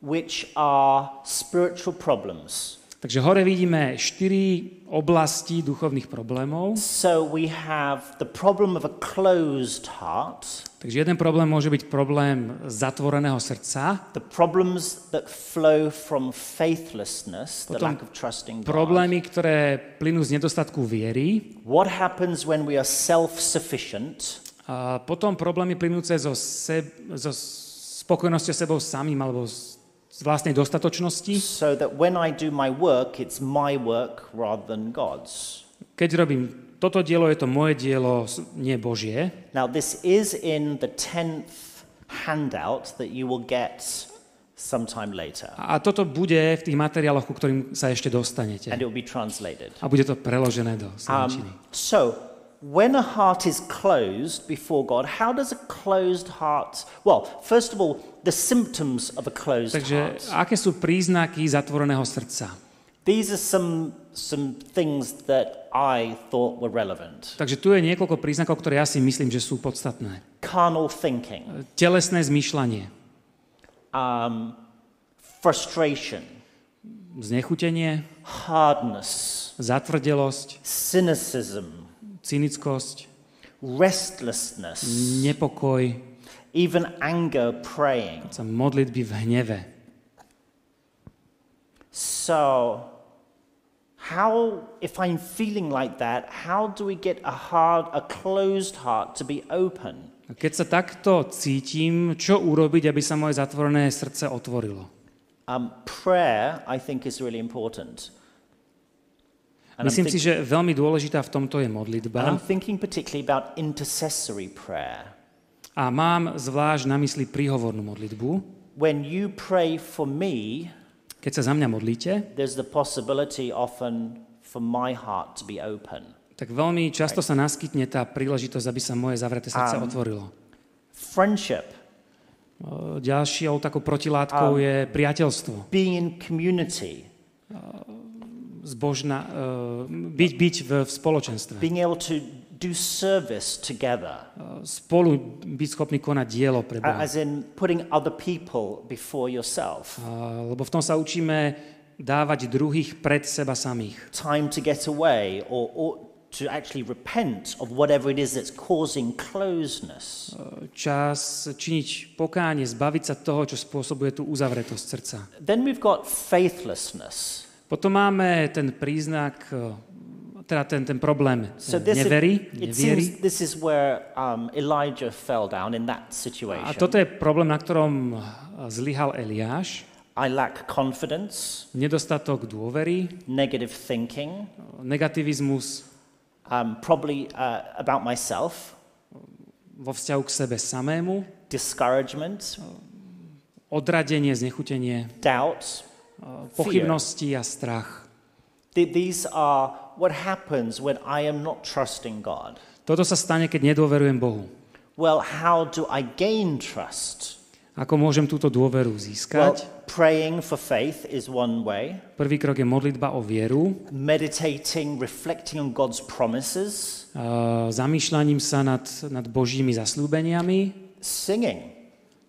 which are spiritual problems. Takže hore vidíme štyri oblasti duchovných problémov. So we have the problem of a closed heart, Takže jeden problém môže byť problém zatvoreného srdca, the problems that flow from faithlessness, the lack of trusting God. problémy, ktoré plynú z nedostatku viery, What happens when we are self-sufficient? a potom problémy plynúce zo, seb, zo spokojnosťou sebou samým alebo s z vlastnej dostatočnosti. so that when I do my work, it's my work rather than God's. Keď robím toto dielo, je to moje dielo, nie Božie. Now, this is in the 10th handout that you will get sometime later, A toto bude v tých materiáloch, ku ktorým sa ešte dostanete. and it will be translated. A bude to preložené do slovenčiny. Um, so, when a heart is closed before God, how does a closed heart? Well, first of all, the symptoms of a closed Takže heart. aké sú príznaky zatvoreného srdca? These are some some things that I thought were relevant. Takže tu je niekoľko príznakov, ktoré ja si myslím, že sú podstatné. Carnal thinking, Telesné zmýšľanie, um, frustration, znechutenie, hardness, zatvrdelosť, cynicism, cynickosť, restlessness, nepokoj, even anger, praying. sa modlitby v hneve. So, how, if I'm feeling like that, how do we get a hard, a closed heart to be open? Keď sa takto cítim, čo urobiť, aby sa moje zatvorené srdce otvorilo? Um, prayer, I think, is really important. Myslím si, že veľmi dôležitá v tomto je modlitba a mám zvlášť na mysli príhovornú modlitbu. When you pray for me, Keď sa za mňa modlíte, there's the possibility often for my heart to be open. tak veľmi často sa naskytne tá príležitosť, aby sa moje zavreté srdce Áno. otvorilo. Friendship, Ďalšou takou protilátkou je priateľstvo, being in community, zbožná, e, byť, byť v, v spoločenstve, being able to do service together, E, spolu byť schopný konať dielo pre Boha. as in putting other people before yourself. A, Lebo v tom sa učíme dávať druhých pred seba samých. Time to get away or, or to actually repent of whatever it is that's causing closeness. Čas činiť pokánie, zbaviť sa toho, čo spôsobuje tú uzavretosť srdca. Then we've got faithlessness. Potom máme ten príznak, e, teda ten, ten problém So this, nevery, it neviery. seems this is where um, Elijah fell down in that A situation. toto je problém, na ktorom zlyhal Eliáš. I lack confidence, Nedostatok dôvery, negative thinking, negativizmus um, probably uh, about myself, vo vzťahu k sebe samému, discouragement, odradenie, znechutenie, doubt. Pochybnosti a strach. Th- These are what happens when I am not trusting God. Toto sa stane, keď nedôverujem Bohu. Well, how do I gain trust? Ako môžem túto dôveru Well, získať? praying for faith is one way. Prvý krok je modlitba o vieru, Meditating, reflecting on God's promises, a zamýšľaním sa nad, nad Božími zasľúbeniami, singing.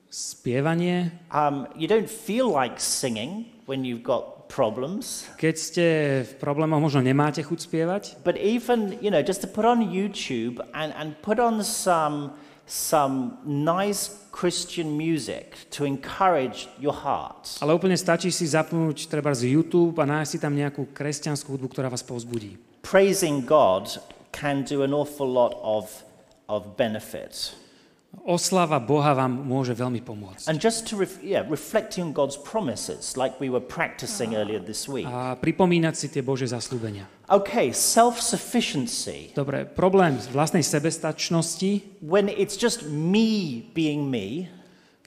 spievanie. Um, you don't feel like singing when you've got problems, Keď ste v problémoch, možno nemáte chuť spievať, but even you know just to put on YouTube and, and put on some some nice Christian music to encourage your heart. ale úplne stačí si zapnúť treba z YouTube a nájsť si tam nejakú kresťanskú hudbu, ktorá vás povzbudí. Praising God can do an awful lot of of benefit. Oslava Boha vám môže veľmi pomôcť. And just to ref- yeah, reflecting on God's promises, like we were practicing earlier this week. A pripomínať si tie Bože zaslúbenia. Okay, self-sufficiency. Dobre, problém vlastnej sebestačnosti, When it's just me being me,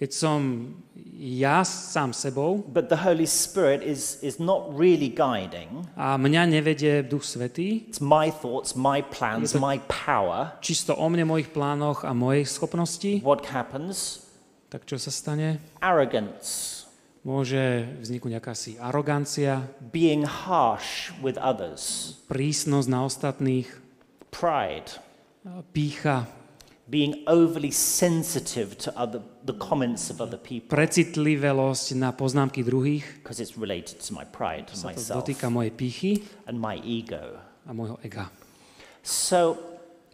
keď som ja sám sebou but the Holy Spirit is is not really guiding. a mňa nevedie Duch Svetý, It's my thoughts, my plans, my power. čisto o mne, mojich plánoch a mojej schopnosti, What happens? tak čo sa stane? Arrogance, Môže vzniknúť akási arogancia, being harsh with others, prísnosť na ostatných, pride, pícha, being overly sensitive to other the comments of other people precitlivosť na poznámky druhých, because it's related to my pride, to myself, dotýka mojej pýchy and my ego. a môjho ega. So,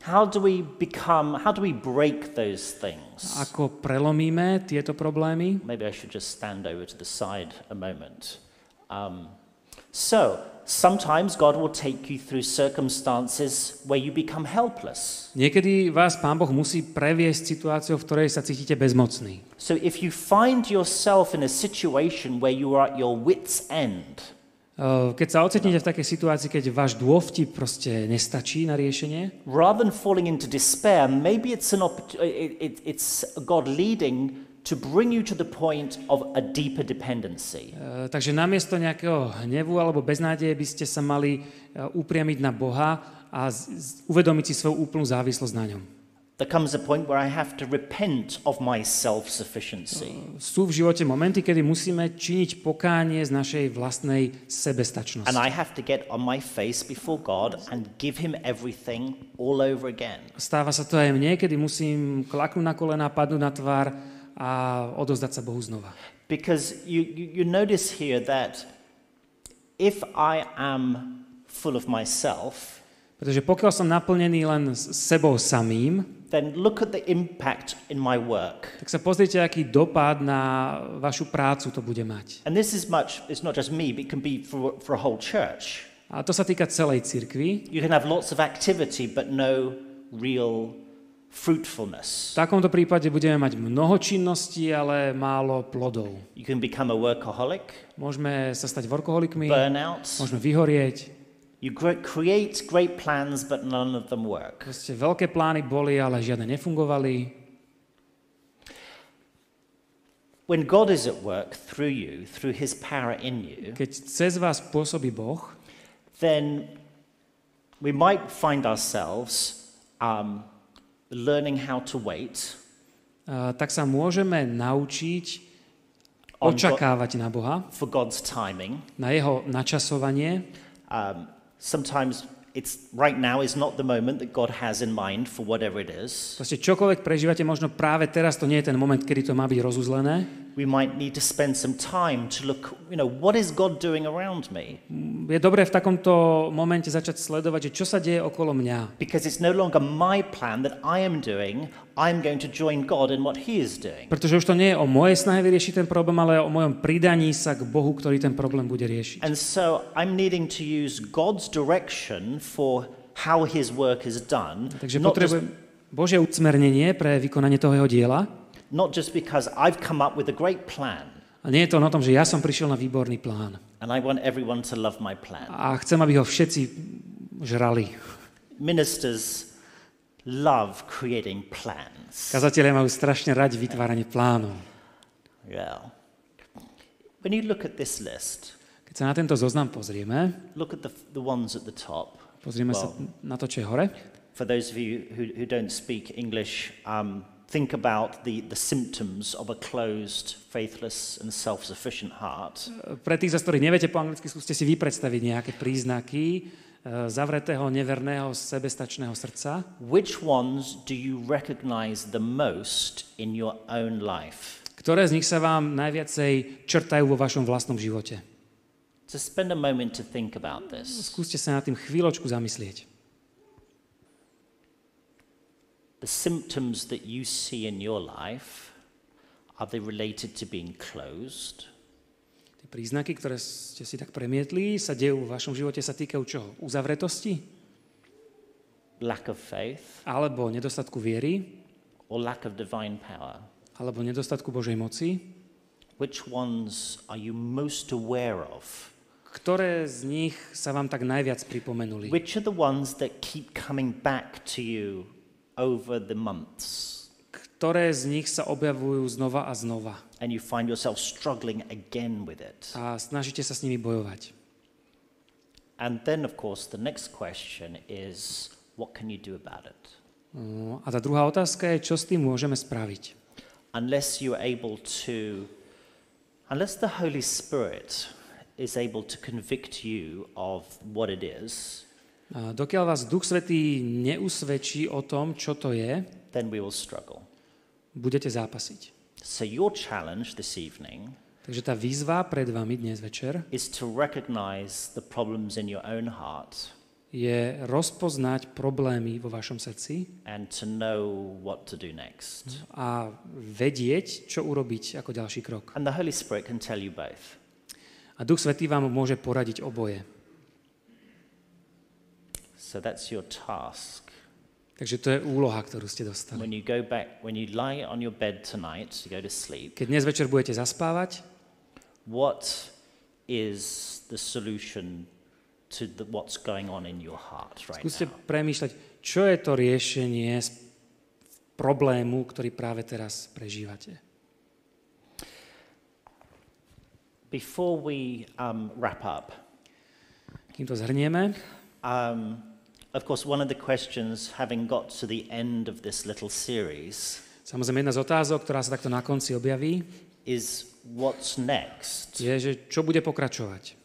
how do we become? How do we break those things? Ako prelomíme tieto problémy? Maybe I should just stand over to the side a moment. Um, so, sometimes God will take you through circumstances where you become helpless. Niekedy vás Pán Boh musí previesť situáciou, v ktorej sa cítite bezmocný. So if you find yourself in a situation where you are at your wits' end, Uh, Keď sa ocitnete v takej situácii, keď váš dôvtip proste nestačí na riešenie, rather than falling into despair, maybe it's an it, it, it's God leading to bring you to the point of a deeper dependency. uh, takže namiesto nejakého hnevu alebo beznádeje by ste sa mali uh, upriamiť na Boha a z, z, uvedomiť si svoju úplnú závislosť na ňom. There comes a point where I have to repent of my self-sufficiency. Sú v živote momenty, kedy musíme činiť pokánie z našej vlastnej sebestačnosti. And I have to get on my face before God and give him everything all over again. Stáva sa to aj mne, kedy musím klaknúť na kolena, padnúť na tvár a odozdať sa Bohu znova. Because you, you, you notice here that if I am full of myself, Pretože pokiaľ som naplnený len s sebou samým, then look at the impact in my work. tak sa pozrite, aký dopad na vašu prácu to bude mať. And this is much, it's not just me, but it can be for, for a whole church. A to sa týka celej cirkvi. You can have lots of activity, but no real V fruitfulness. takomto prípade budeme mať mnoho činností, ale málo plodov. You can become a workaholic, Môžeme sa stať workoholikmi, burnout. môžeme vyhorieť. You create great plans, but none of them work. Proste veľké plány boli, ale žiadne nefungovali. When God is at work through you, through his power in you, Keď cez vás pôsobí Boh, then we might find ourselves um, learning how to wait tak sa môžeme naučiť očakávať na Boha, for God's timing. na jeho načasovanie. Um, sometimes it's right now is not the moment that God has in mind for whatever it is. Proste čokoľvek prežívate, možno práve teraz to nie je ten moment, kedy to má byť rozuzlené. We might need to spend some time to look, you know, what is God doing around me? Je dobré v takomto momente začať sledovať, že čo sa deje okolo mňa. Because it's no longer my plan that I am doing. I'm going to join God in what He is doing. Pretože už to nie je o mojej snahe vyriešiť ten problém, ale o mojom pridaní sa k Bohu, ktorý ten problém bude riešiť. And so I'm needing to use God's direction for how His work is done, Takže potrebujem Božie usmernenie pre vykonanie toho jeho diela. not just because I've come up with a great plan A nie je to o tom, že ja som prišiel na výborný plán. and I want everyone to love my plan. A chcem, aby ho všetci žrali. Ministers love creating plans. Kazatelia majú strašne radi vytváranie plánov. Yeah. When you look at this list, Keď sa na tento zoznam pozrieme, look at the, the ones at the top. pozrieme sa Wow. na to, čo je hore. For those of you who, who don't speak English, um, think about the, the symptoms of a closed, faithless, and self sufficient heart. Pre tých, z ktorých neviete po anglicky, skúste si vypredstaviť nejaké príznaky zavretého, neverného, sebestačného srdca. Which ones do you recognize the most in your own life? Ktoré z nich sa vám najviacej črtajú vo vašom vlastnom živote? So spend a moment to think about this. Skúste sa nad tým chvíľočku zamyslieť. The symptoms that you see in your life, are they related to being closed? Tie príznaky, ktoré ste si tak premietli, sa dejú vo vašom živote, sa týkajú čoho? Uzavretosti? Lack of faith? Alebo nedostatku viery? Or lack of divine power? Alebo nedostatku Božej moci? Which ones are you most aware of? Ktoré z nich sa vám tak najviac pripomenuli? Which are the ones that keep coming back to you over the months? Ktoré z nich sa objavujú znova a znova? And you find yourself struggling again with it. A snažíte sa s nimi bojovať. And then, of course, the next question is what can you do about it? No, A tá druhá otázka je, čo s tým môžeme spraviť? Unless you're able to, unless the Holy Spirit is able to convict you of what it is, A dokiaľ vás Duch Svetý neusvedčí o tom, čo to je, then we will struggle. Budete zápasiť. So, your challenge this evening Takže tá výzva pred vami dnes večer is to recognize the problems in your own heart je rozpoznať problémy vo vašom srdci and to know what to do next. a vedieť, čo urobiť ako ďalší krok. And the Holy Spirit can tell you both. A Duch Svetý vám môže poradiť oboje. So that's your task. Takže to je úloha, ktorú ste dostali. When you go back, when you lie on your bed tonight to go to sleep, Keď dnes večer budete zaspávať, what is the solution to the, what's going on in your heart right skúste now? premýšľať, čo je to riešenie problému, ktorý práve teraz prežívate. Before we um, wrap up, Kým to zhrnieme, um, of course, one of the questions, having got to the end of this little series, samozrejme jedna z otázok, ktorá sa takto na konci objaví, is what's next? je, že čo bude pokračovať.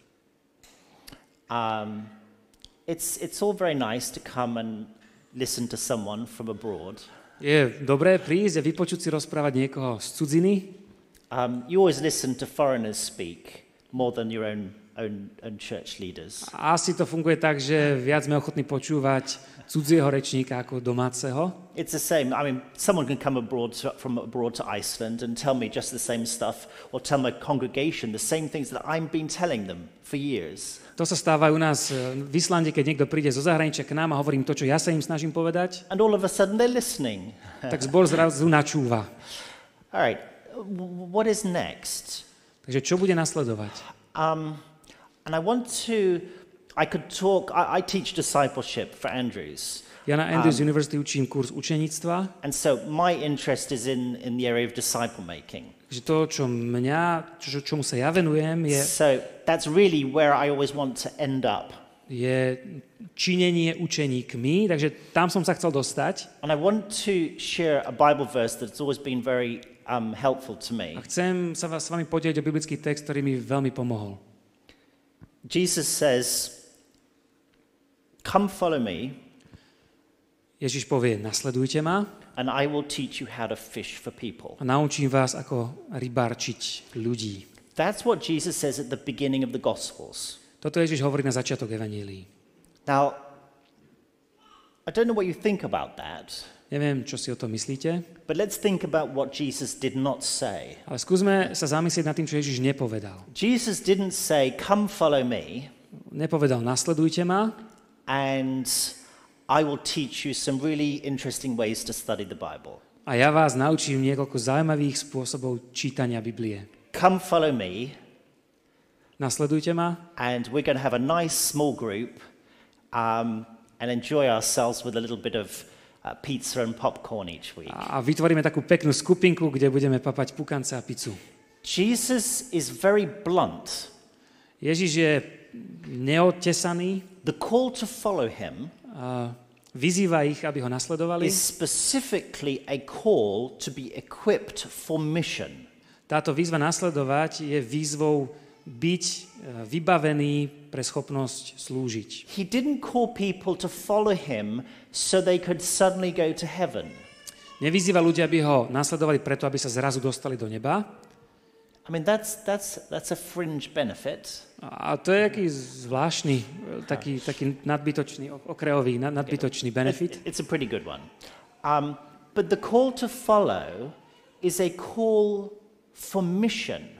Um, it's, it's all very nice to come and listen to someone from abroad. Je dobré prísť a vypočuť si rozprávať niekoho z cudziny. Um, you always listen to foreigners speak more than your own, own, own church leaders. A asi to funguje tak, že viac sme ochotní počúvať cudzieho rečníka ako domáceho. It's the same. I mean, someone can come abroad to, from abroad to Iceland and tell me just the same stuff, or tell my congregation the same things that I've been telling them for years. To sa stáva u nás e, v Islande, keď niekto príde zo zahraničia k nám a hovorím to, čo ja sa im snažím povedať, And all of a sudden they're listening. [laughs] tak zbor zrazu načúva. All right, what is next? Takže čo bude nasledovať? Um, and I want to, I could talk, I, I teach discipleship for Andrews. Ja na Andrews University učím kurz učeníctva, And so my interest is in, in the area of disciple making. že to, čo mňa, čo, čomu sa ja venujem, je, So that's really where I always want to end up. je činenie učeníkmi, takže tam som sa chcel dostať. And I want to share a Bible verse that's always been very um, helpful to me. A chcem sa vás s vami podeliť o biblický text, ktorý mi veľmi pomohol. Jesus says, Come follow me, Ježiš povie, nasledujte ma and I will teach you how to fish for people. a naučím vás, ako rybarčiť ľudí. That's what Jesus says at the beginning of the Gospels. Toto Ježiš hovorí na začiatok Evanílii. Now, I don't know what you think about that, Neviem, čo si o tom myslíte, but let's think about what Jesus did not say. ale skúsme sa zamyslieť nad tým, čo Ježiš nepovedal. Jesus didn't say, Come follow me, Nepovedal, nasledujte ma and I will teach you some really interesting ways to study the Bible. a ja vás naučím niekoľko zaujímavých spôsobov čítania Biblie. Come follow me, Nasledujte ma and we're going to have a nice small group um, and enjoy ourselves with a little bit of pizza and popcorn each week. a vytvoríme takú peknú skupinku, kde budeme papať pukance a pizzu. Jesus is very blunt. Ježiš je neotesaný, The call to follow him a vyzýva ich, aby ho nasledovali. is specifically a call to be equipped for mission. Táto výzva nasledovať je výzvou byť e, vybavený pre schopnosť slúžiť. He didn't call people to follow him so they could suddenly go to heaven. Nevyzýva ľudia, aby ho nasledovali preto, aby sa zrazu dostali do neba. I mean, that's, that's, that's a fringe benefit. A to je aký zvláštny, e, taký, taký nadbytočný, okrajový, nad- nadbytočný benefit. It's a pretty good one. Um, but the call to follow is a call for mission.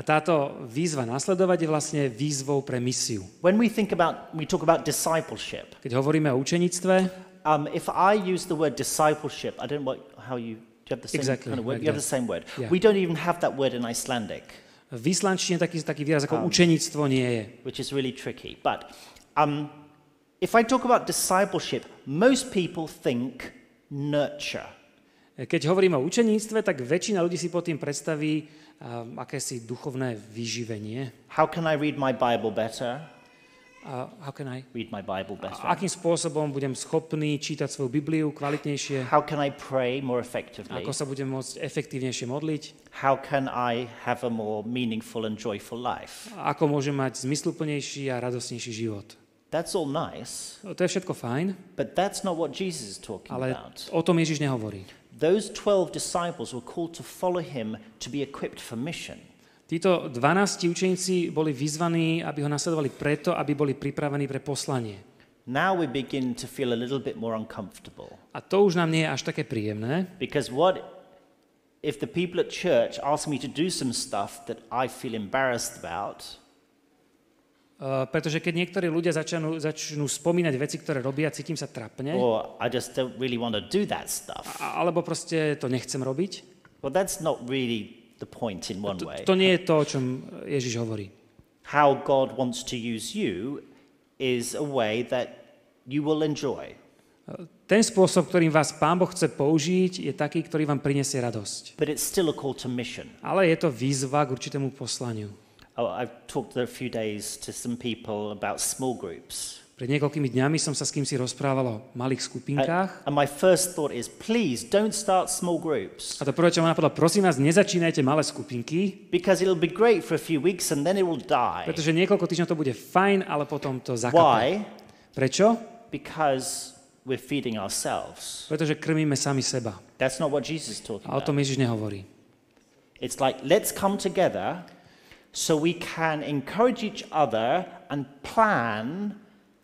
A táto výzva nasledovať je vlastne výzvou pre misiu. When we think about, we talk about discipleship. Keď hovoríme o učeníctve, Um, if I use the word discipleship, I don't know what, how you, do you have the same Exactly, kind of word? like You have the same word. Yeah. We don't even have that word in Icelandic, v islandčine taký, taký výraz ako učeníctvo nie je. which is really tricky. But um, if I talk about discipleship, most people think nurture. Keď hovoríme o učeníctve, tak väčšina ľudí si pod tým predstaví um, akési duchovné vyživenie. How can I read my Bible better? A how can I? Read my Bible better. A akým spôsobom budem schopný čítať svoju Bibliu kvalitnejšie? How can I pray more effectively? Ako sa budem môcť efektívnejšie modliť? How can I have a more meaningful and joyful life? A ako môžem mať zmysluplnejší a radosnejší život? That's all nice, To je všetko fajn, but that's not what Jesus is talking ale about. o tom Ježiš nehovorí. Those 12 disciples were called to follow him to be equipped for mission. Títo 12 učeníci boli vyzvaní, aby ho nasledovali preto, aby boli pripravení pre poslanie. Now we begin to feel a little bit more uncomfortable A to už nám nie je až také príjemné, because what if the people at church ask me to do some stuff that I feel embarrassed about? Uh, pretože keď niektorí ľudia začnú, začnú spomínať veci, ktoré robia, cítim sa trapne, or I just don't really want to do that stuff. a- alebo proste to nechcem robiť. Well, that's not really the point in one To, way. to nie je to, o čom Ježiš hovorí. How God wants to use you is a way that you will enjoy. Ten spôsob, ktorým vás Pán Boh chce použiť, je taký, ktorý vám prinesie radosť. But it's still a call to mission. Ale je to výzva k určitému poslaniu. Oh, I've talked a few days to some people about small groups. Pred niekoľkými dňami som sa s kým si rozprával o malých skupinkách. and my first thought is, please don't start small groups A to prvé, čo ma napadlo, prosím vás, nezačínajte malé skupinky, because it'll be great for a few weeks and then it will die. pretože niekoľko týždňov to bude fajn, ale potom to zakape. Why? Prečo? Because we're feeding ourselves. Pretože krmíme sami seba. That's not what Jesus is talking A o about. tom Ježiš nehovorí. It's like, let's come together so we can encourage each other and plan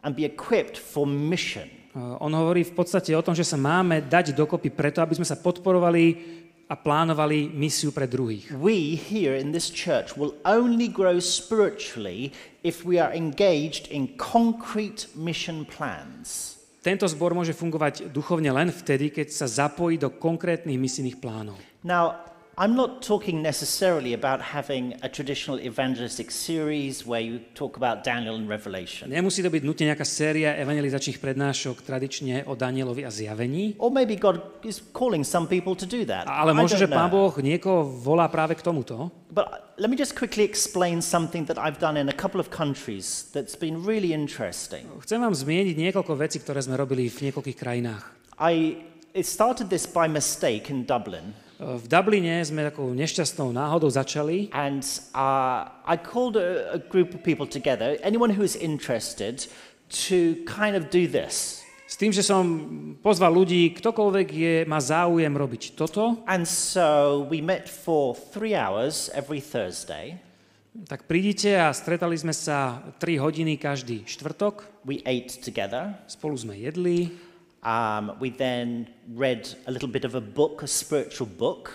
and be equipped for mission. Uh, On hovorí v podstate o tom, že sa máme dať dokopy preto, aby sme sa podporovali a plánovali misiu pre druhých. We here in this church will only grow spiritually if we are engaged in concrete mission plans. Tento zbor môže fungovať duchovne len vtedy, keď sa zapojí do konkrétnych misijných plánov. Now, I'm not talking necessarily about having a traditional evangelistic series where you talk about Daniel and Revelation. Nemusí to byť nutne nejaká séria evangelizačných prednášok tradične o Danielovi a zjavení, Or maybe God is calling some people to do that. ale možno, že Pán. Boh niekoho volá práve k tomuto. But let me just quickly explain something that I've done in a couple of countries that's been really interesting. Chcem vám zmieniť niekoľko vecí, ktoré sme robili v niekoľkých krajinách. I it started this by mistake in Dublin, V Dubline sme takou nešťastnou náhodou začali and uh, I called a, a group of people together, anyone who is interested, to kind of do this. s tým, že som pozval ľudí, ktokoľvek je, má záujem robiť toto, And so we met for three hours every Thursday. tak prídite a stretali sme sa 3 hodiny každý štvrtok, We ate together. spolu sme jedli, Um, we then read a little bit of a book, a spiritual book,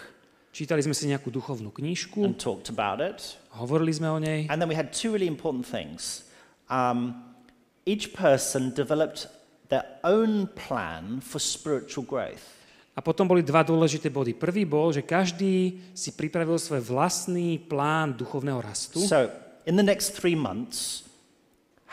čítali sme si nejakú duchovnú knižku, and talked about it. hovorili sme o nej And then we had two really important things. Um, each person developed their own plan for spiritual growth. a potom boli dva dôležité body. Prvý bol, že každý si pripravil svoj vlastný plán duchovného rastu, So, in the next three months,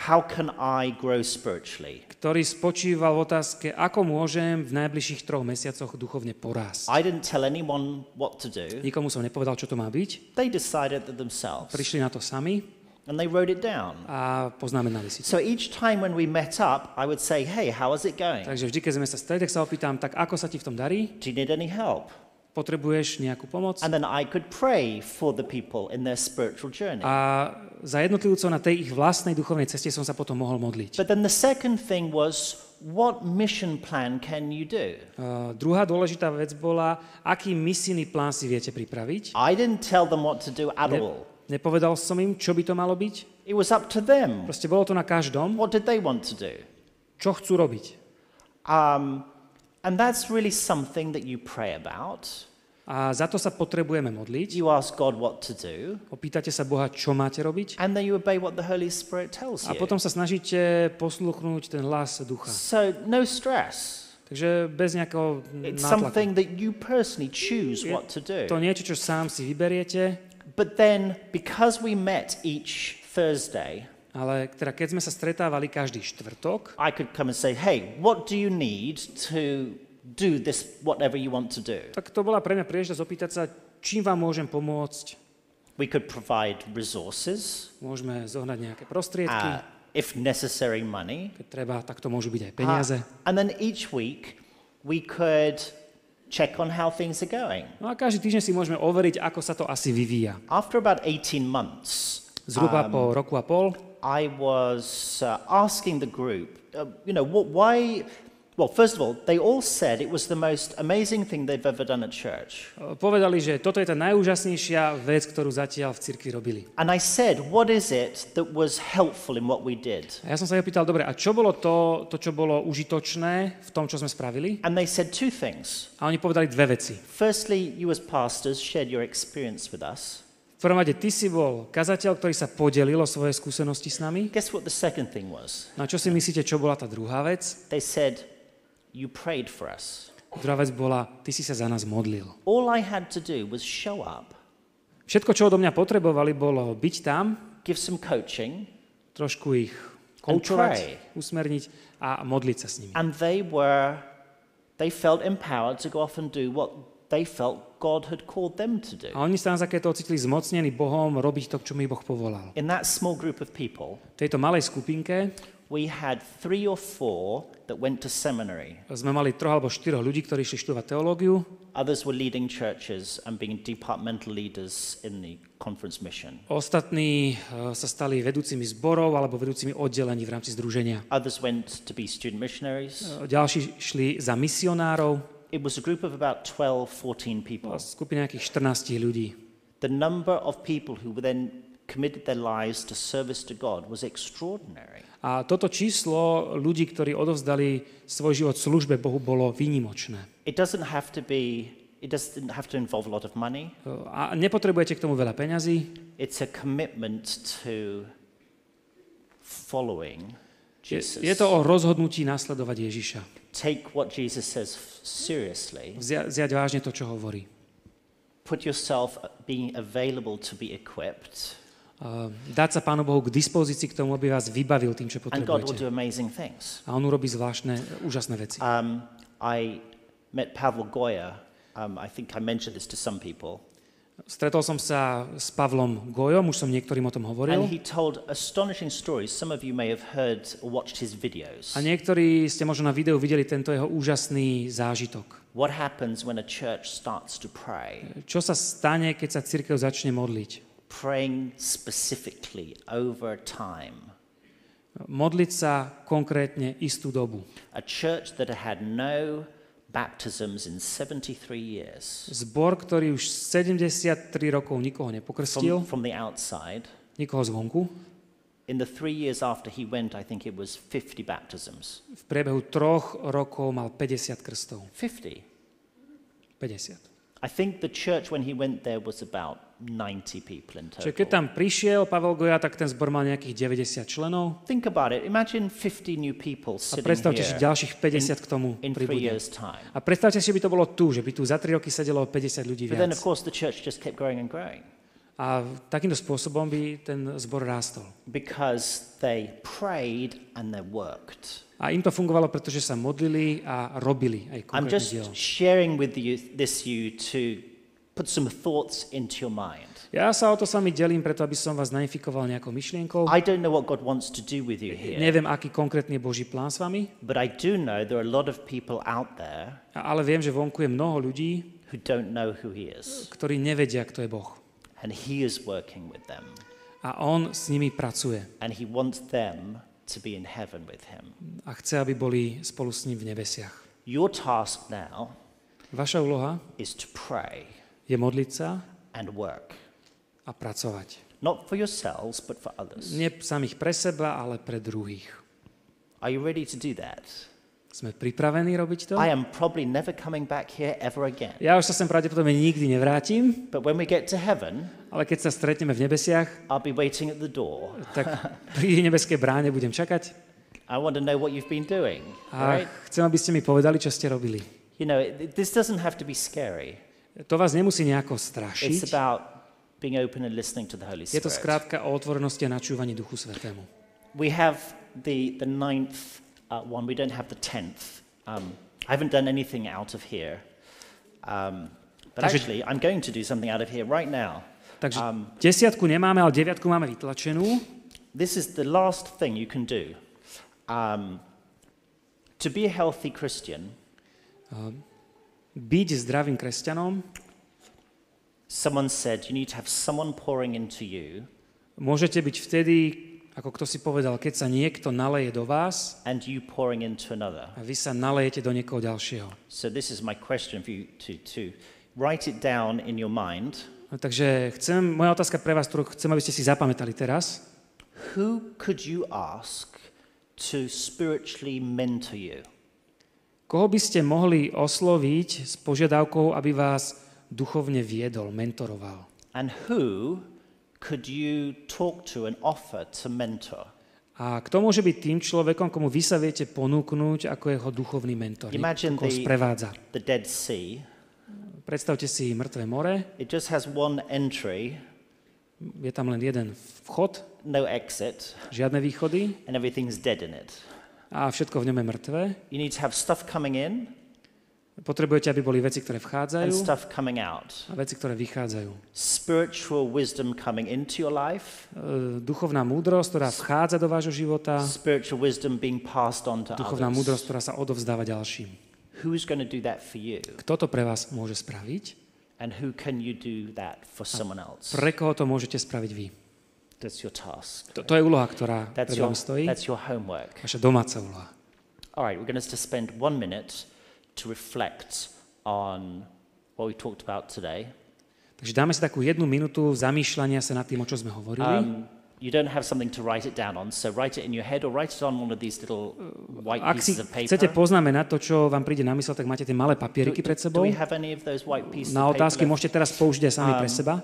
how can I grow spiritually? ktorý spočíval v otázke, ako môžem v najbližších troch mesiacoch duchovne porásť. I didn't tell anyone what to do. Nikomu som nepovedal, čo to má byť. They decided that themselves, Prišli na to sami and they wrote it down. a poznamenali si to. So each time when we met up, I would say, "Hey, how is it going? Takže vždy, keď sme sa stretli, tak sa opýtam, tak ako sa ti v tom darí? Do you need any help?" Potrebuješ nejakú pomoc? And then I could pray for the people in their spiritual journey. A za jednotlivcov na tej ich vlastnej duchovnej ceste som sa potom mohol modliť. But then the second thing was, what mission plan can you do? Uh, druhá dôležitá vec bola, aký misijný plán si viete pripraviť. I didn't tell them what to do at Ne, all. nepovedal som im, čo by to malo byť. It was up to them. Proste bolo to na každom, What did they want to do? čo chcú robiť. Um, and that's really something that you pray about. A za to sa potrebujeme modliť. You ask God what to do, Opýtate sa Boha, čo máte robiť. and then you obey what the Holy Spirit tells A you. potom sa snažíte posluchnúť ten hlas ducha. So, no stress. Takže bez nejakého It's nátlaku. something that you personally choose Je what to To do. niečo, čo sám si vyberiete, But then, because we met each Thursday, ale teda keď sme sa stretávali každý štvrtok, I could come and say, hey, what do you need to do this, whatever you want to do? tak to bola pre mňa príležitosť opýtať sa, čím vám môžem pomôcť. We could provide resources, Môžeme zohnať nejaké prostriedky, uh, if necessary, money. keď treba, tak to môžu byť aj peniaze. Uh, and then each week, we could check on how things are going. No a každý týždeň si môžeme overiť, ako sa to asi vyvíja. After about 18 months, Zhruba po roku a pol I was uh, asking the group, uh, you know, what, why. Well, first of all, they all said it was the most amazing thing they've ever done at church. povedali, že toto je tá najúžasnejšia vec, ktorú zatiaľ v cirkvi robili. And I said, what is it that was helpful in what we did? A ja som sa ich opýtal, dobre, a čo bolo to, to, čo bolo užitočné v tom, čo sme spravili? And they said two things. A oni povedali dve veci. Firstly, you as pastors shared your experience with us. V prvom rade, ty si bol kazateľ, ktorý sa podelil o svoje skúsenosti s nami. Guess what the second thing was? No a čo si myslíte, čo bola tá druhá vec? They said, You prayed for us. Druhá vec bola, ty si sa za nás modlil. All I had to do was show up, Všetko, čo odo mňa potrebovali, bolo byť tam, give some coaching, trošku ich koučovať, usmerniť a modliť sa s nimi. and they were, they felt empowered to go off and do what they felt God had called them to do. A oni sa na takéto ocitli zmocnení Bohom robiť to, k čomu ich Boh povolal. In that small group of people, V tejto malej skupinke we had three or four that went to seminary. sme mali troch alebo štyroch ľudí, ktorí išli študovať teológiu, Others were leading churches and being departmental leaders in the conference mission. ostatní e, sa stali vedúcimi zborov alebo vedúcimi oddelení v rámci združenia. Others went to be student missionaries. E, Ďalší šli za misionárov, It was a group of about 12, 14 people. skupina nejakých 14 ľudí. The number of people who then committed their lives to service to God was extraordinary. A toto číslo ľudí, ktorí odovzdali svoj život službe Bohu, bolo výnimočné. It doesn't have to be, it doesn't have to involve a lot of money. A nepotrebujete k tomu veľa peňazí. It's a commitment to following Je, Jesus. je to o rozhodnutí nasledovať Ježiša. Take what Jesus says seriously. Vzia, vziať vážne to, čo hovorí. Put yourself being available to be equipped, Uh, dať sa Pánu Bohu k dispozícii k tomu, aby vás vybavil tým, čo and God will potrebujete. do amazing things. A on urobí zvláštne, úžasné veci. Um, I met Pavel Goya. Um, I think I mentioned this to some people. Stretol som sa s Pavlom Gojom, už som niektorým o tom And hovoril. he told astonishing stories. Some of you may have heard or watched his videos. A niektorí ste možno na videu videli tento jeho úžasný zážitok. What happens when a church starts to pray? Čo sa stane, keď sa církev začne modliť? Praying specifically over time. Modliť sa konkrétne istú dobu. A church that had no baptisms in 73 years. Zbor, ktorý už 73 rokov nikoho nepokrstil, From, from the outside, nikoho zvonku, in the three years after he went, I think it was 50 baptisms. v priebehu troch rokov mal 50 krstov. 50. 50. I think the church when he went there was about 90 people in Čiže keď total. tam prišiel Pavel Goja, tak ten zbor mal nejakých 90 členov. Think about it. Imagine 50 new A people sitting predstavte si ďalších 50 k tomu in years' time. A predstavte si, že by to bolo tu, že by tu za 3 roky sedelo 50 ľudí But then, viac. of course, the church just kept growing and growing A takýmto spôsobom by ten zbor rástol. because they prayed and they worked. A im to fungovalo, pretože sa modlili a robili aj I'm just dielo. sharing with you this you to put some thoughts into your mind. Ja sa o to sami delím, preto aby som vás nainfikoval nejakou myšlienkou. I don't know what God wants to do with you here, Neviem, aký konkrétny je Boží plán s vami, but I do know there are a lot of people out there ale viem, že vonku je mnoho ľudí, who don't know who He is, ktorí nevedia, kto je Boh. and He is working with them, A On s nimi pracuje and He wants them to be in heaven with Him. a chce, aby boli spolu s ním v nebesiach. Your task now Vaša úloha is to pray je modliť sa and work, a pracovať. not for yourselves, but for others. Nie samých pre seba, ale pre druhých. Are you ready to do that? Sme pripravení robiť to? I am probably never coming back here ever again. Ja už sa sem pravdepodobne nikdy nevrátim, But when we get to heaven, ale keď sa stretneme v nebesiach, I'll be waiting at the door. tak pri nebeskej bráne budem čakať I want to know what you've been doing. a Right? chcem, aby ste mi povedali, čo ste robili. You know, this doesn't have to be scary. To vás nemusí nejako It's strašiť. about being open and listening to the Holy Je to Spirit. skrátka o otvorenosti a načúvaní Duchu Svetému. We have the, the ninth uh, one. We don't have the tenth. Um, I haven't done anything out of here. Um, but Takže- actually, I'm going to do something out of here right now. Takže Um, desiatku nemáme, ale deviatku máme vytlačenú. This is the last thing you can do. Um, to be a healthy Christian, Byť zdravým kresťanom someone said you need to have someone pouring into you môžete byť vtedy, ako kto si povedal, keď sa niekto naleje do vás and you pouring into another. a vy sa nalejete do niekoho ďalšieho. So this is my question for you to, to write it down in your mind. No, takže chcem, moja otázka pre vás, ktorú chcem, aby ste si zapamätali teraz. Who could you ask to spiritually mentor you? Koho by ste mohli osloviť s požiadavkou, aby vás duchovne viedol, mentoroval? And who could you talk to and offer to mentor? A kto môže byť tým človekom, komu vy sa viete ponúknuť ako jeho duchovný mentor, Imagine koho sprevádza. The Dead Sea. Predstavte si mŕtve more, It just has one entry, je tam len jeden vchod, no exit, žiadne východy and everything's dead in it. a všetko v ňom je mŕtve. You need to have stuff coming in Potrebujete, aby boli veci, ktoré and vchádzajú stuff coming out. a veci, ktoré vychádzajú. Spiritual wisdom coming into your life, E, Duchovná múdrosť, ktorá vchádza do vášho života, spiritual wisdom being passed on to duchovná múdrosť, others. ktorá sa odovzdáva ďalším. Who's going to do that for you? Kto to pre vás môže spraviť? And who can you do that for someone else? Pre koho to môžete spraviť vy? That's your task. To, to je úloha, ktorá That's pred vami stojí. that's your homework. Vaša domáca úloha. All right, we're going to spend one minute to reflect on what we talked about today. Takže dáme si takú jednu minútu zamýšľania sa nad tým, o čo sme hovorili. Um, you don't have something to write it down on, so write it in your head or write it on one of these little white Ak si pieces of paper. chcete poznamenať to, čo vám príde na mysel, tak máte tie malé papieriky pred do sebou. we have any of those white pieces Na otázky left? môžete teraz použiť aj sami pre Um, seba.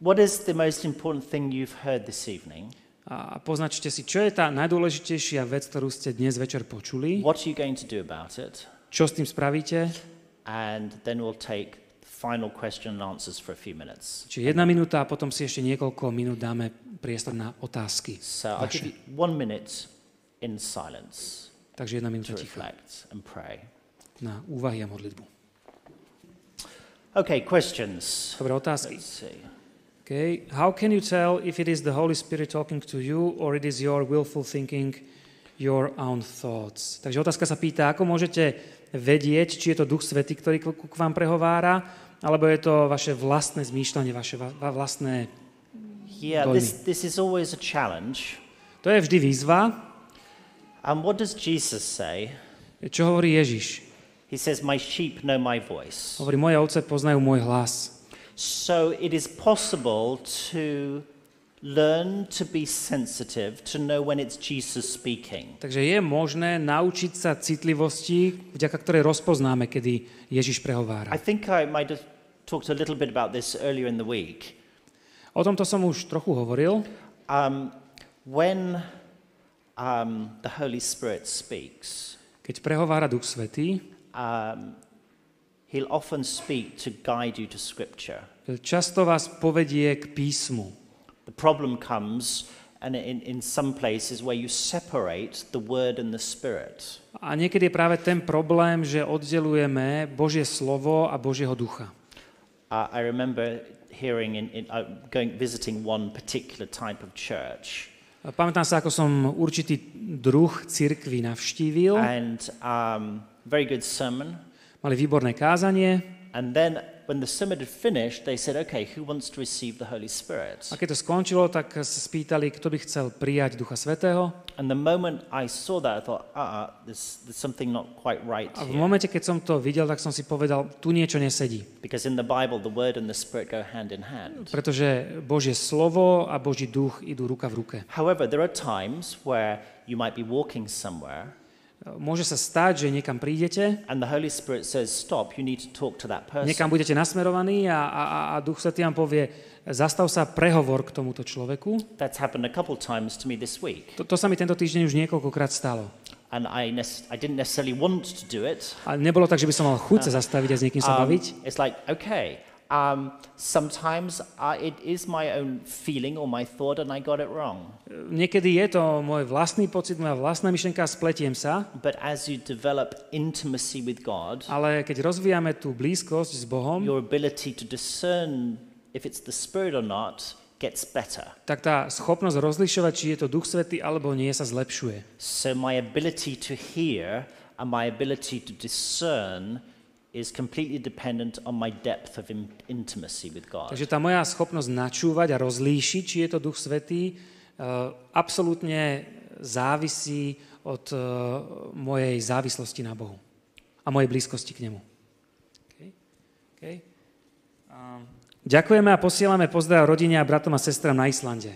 What is the most important thing you've heard this evening? A poznačte si, čo je tá najdôležitejšia vec, ktorú ste dnes večer počuli. What are you going to do about it? Čo s tým spravíte? And then we'll take final question and answers for a few minutes. Čiže jedna minúta a potom si ešte niekoľko minút dáme priestor na otázky. So I'll give you one minute in silence Takže jedna minúta ticha and pray. na úvahy a modlitbu. Okay, questions. Dobre, otázky. Let's see. Okay. How can you tell if it is the Holy Spirit talking to you or it is your willful thinking, your own thoughts? Takže otázka sa pýta, ako môžete vedieť, či je to Duch Svetý, ktorý k vám prehovára, alebo je to vaše vlastné zmýšľanie, vaše va- va- vlastné... Yeah, Dojmy. this, this is always a challenge. To je vždy výzva. And what does Jesus say? Čo hovorí Ježiš? He says, My sheep know my voice. Hovorí, moje ovce poznajú môj hlas. So it is possible to learn to be sensitive, to know when it's Jesus speaking. Takže je možné naučiť sa citlivosti, vďaka ktorej rozpoznáme, kedy Ježiš prehovára. I think I might have talked a little bit about this earlier in the week. O tomto som už trochu hovoril. Um, when um, the Holy Spirit speaks, Keď prehovára Duch Svetý, um, he'll often speak to guide you to Scripture. často vás povedie k písmu. The problem comes and in, in some places where you separate the Word and the Spirit. A niekedy je práve ten problém, že oddelujeme Božie slovo a Božieho ducha. Uh, I remember hearing in, in uh, going visiting one particular type of church, Pamätám sa, ako som určitý druh cirkvi navštívil. and um, very good sermon. Mali výborné kázanie. And then when the sermon had finished, they said, "Okay, who wants to receive the Holy Spirit?" A keď to skončilo, tak sa spýtali, kto by chcel prijať Ducha Svetého. And the moment I saw that, I thought, "Uh, there's, there's something not quite right A v here." momente, keď som to videl, tak som si povedal, tu niečo nesedí. Because in the Bible, the Word and the Spirit go hand in hand. Pretože Božie slovo a Boží duch idú ruka v ruke. However, there are times where you might be walking somewhere, Môže sa stať, že niekam prídete, and the Holy Spirit says, "Stop! You need to talk to that person." niekam budete nasmerovaní a, a, a- a Duch Svetý vám povie, zastav sa, prehovor k tomuto človeku. That's happened a couple times to me this week. To, to sa mi tento týždeň už niekoľkokrát stalo. and I, I didn't necessarily want to do it. Ale nebolo tak, že by som mal chuť sa zastaviť a s niekým sa Um, baviť. it's like, okay, um, sometimes uh, it is my own feeling or my thought and I got it wrong. Niekedy je to môj vlastný pocit, moja vlastná myšlenka, spletiem sa, But as you develop intimacy with God, ale keď rozvíjame tú blízkosť s Bohom, your ability to discern if it's the Spirit or not gets better. tak tá schopnosť rozlišovať, či je to Duch Svetý alebo nie, sa zlepšuje. So my ability to hear and my ability to discern is completely dependent on my depth of in- intimacy with God. Takže tá moja schopnosť načúvať a rozlíšiť, či je to Duch Svetý, uh, absolútne závisí od uh, mojej závislosti na Bohu a mojej blízkosti k Nemu. Okay. Okay. Um, ďakujeme a posielame pozdrav rodine a bratom a sestram na Islande.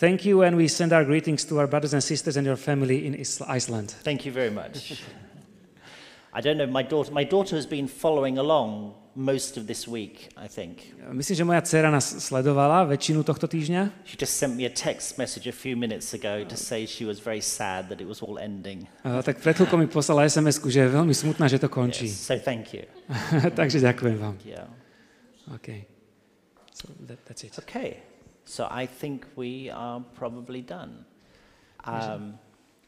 Thank you and we send our greetings to our brothers and sisters and your family in Iceland. Thank you very much. [laughs] I don't know, my daughter, my daughter has been following along most of this week, I think. Myslím, že moja dcera nás sledovala väčšinu tohto týždňa. She just sent me a text message a few minutes ago to say she was very sad that it was all ending. A tak pred chvíľkou mi poslala sms že je veľmi smutná, že to končí. Yes, so thank you. [laughs] Takže ďakujem vám. Yeah. OK. So that, that's it. Okay. So I think we are probably done. Um,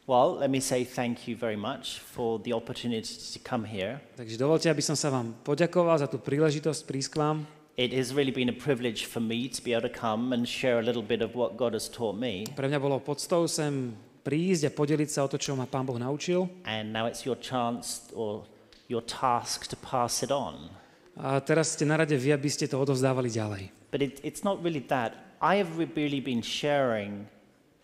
well, let me say thank you very much for the opportunity to come here. Takže dovolte, aby som sa vám poďakoval za tú príležitosť prísť k vám. It has really been a privilege for me to be able to come and share a little bit of what God has taught me. Pre mňa bolo podstou sem prísť a podeliť sa o to, čo ma Pán Boh naučil. And now it's your chance or your task to pass it on. A teraz ste na rade vy, aby ste to odovzdávali ďalej. But it, it's not really that. I have really been sharing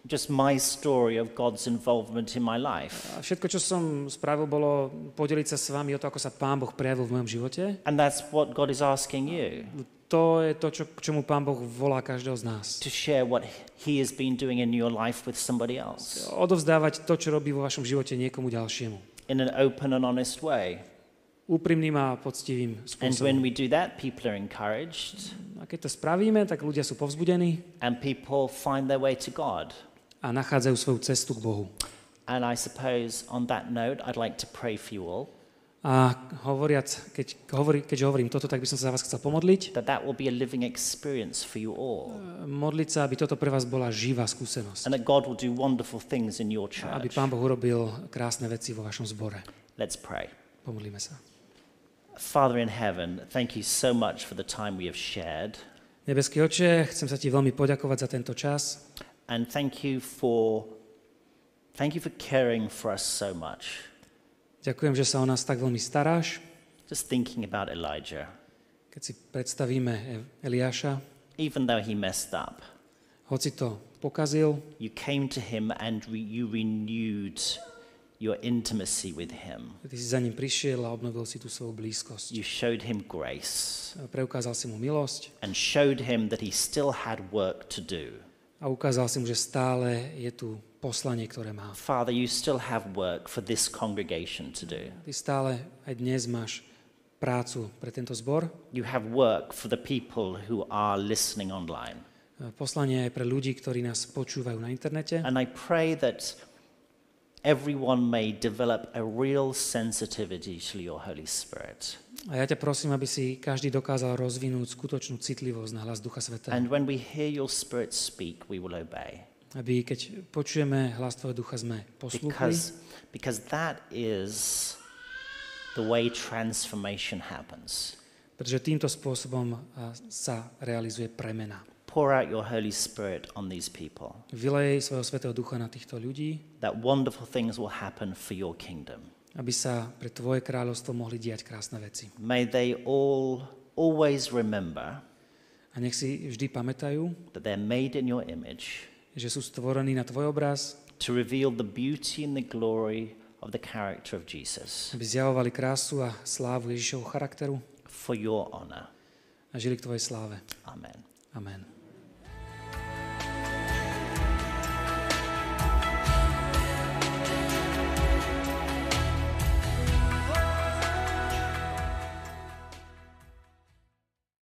just my story of God's involvement in my life. A všetko, čo som spravil, bolo podeliť sa s vami o to, ako sa Pán Boh prejavil v mojom živote. And that's what God is asking you To je to, čo, k čomu Pán Boh volá každého z nás. to share what He has been doing in your life with somebody else Odovzdávať to, čo robí vo vašom živote niekomu ďalšiemu. in an open and honest way. Úprimným a poctivým And when spôsobom. we do that, people are encouraged A keď to spravíme, tak ľudia sú povzbudení and people find their way to God. A nachádzajú svoju cestu k Bohu. And I suppose on that note, I'd like to pray for you all A hovoriac, keď, hovorí, keďže hovorím toto, tak by som sa za vás chcel pomodliť. that that will be a living experience for you all Modliť sa, aby toto pre vás bola živá skúsenosť. and that God will do wonderful things in your Aby church. Pán Boh urobil krásne veci vo vašom zbore. Let's pray. Pomodlíme sa. Father in heaven, thank you so much for the time we have shared. Nebeský oče, chcem sa ti veľmi poďakovať za tento čas And thank you for thank you for caring for us so much. Ďakujem, že sa o nás tak veľmi staráš. Just thinking about Elijah, Keď si predstavíme E- Eliáša, even though he messed up, hoci to pokazil, you came to him and re- you renewed your intimacy with him. ty si za ním prišiel a obnovil si tú svoju blízkosť. You showed him grace Preukázal si mu milosť and showed him that he still had work to do. A ukázal si mu, že stále je tu poslanie, ktoré má. Father, you still have work for this congregation to do. Ty stále aj dnes máš prácu pre tento zbor. You have work for the people who are listening online. Poslanie aj pre ľudí, ktorí nás počúvajú na internete. And I pray that everyone may develop a real sensitivity to your Holy Spirit. A ja ťa prosím, aby si každý dokázal rozvinúť skutočnú citlivosť na hlas Ducha Svetého. And when we hear your Spirit speak, we will obey. Aby keď počujeme hlas Tvojho Ducha, sme poslúchli. Because, because that is the way transformation happens. Pretože týmto spôsobom sa realizuje premena. Pour out your Holy Spirit on these people, Vylej svojho Svetého Ducha na týchto ľudí, that wonderful things will happen for your kingdom. aby sa pre Tvoje kráľovstvo mohli diať krásne veci. May they all always remember A nech si vždy pamätajú, that they're made in your image že sú stvorení na Tvoj obraz, to reveal the beauty and the glory of the character of Jesus aby zjavovali krásu a slávu Ježišovho charakteru for your honor. a žili k Tvojej sláve. Amen. Amen.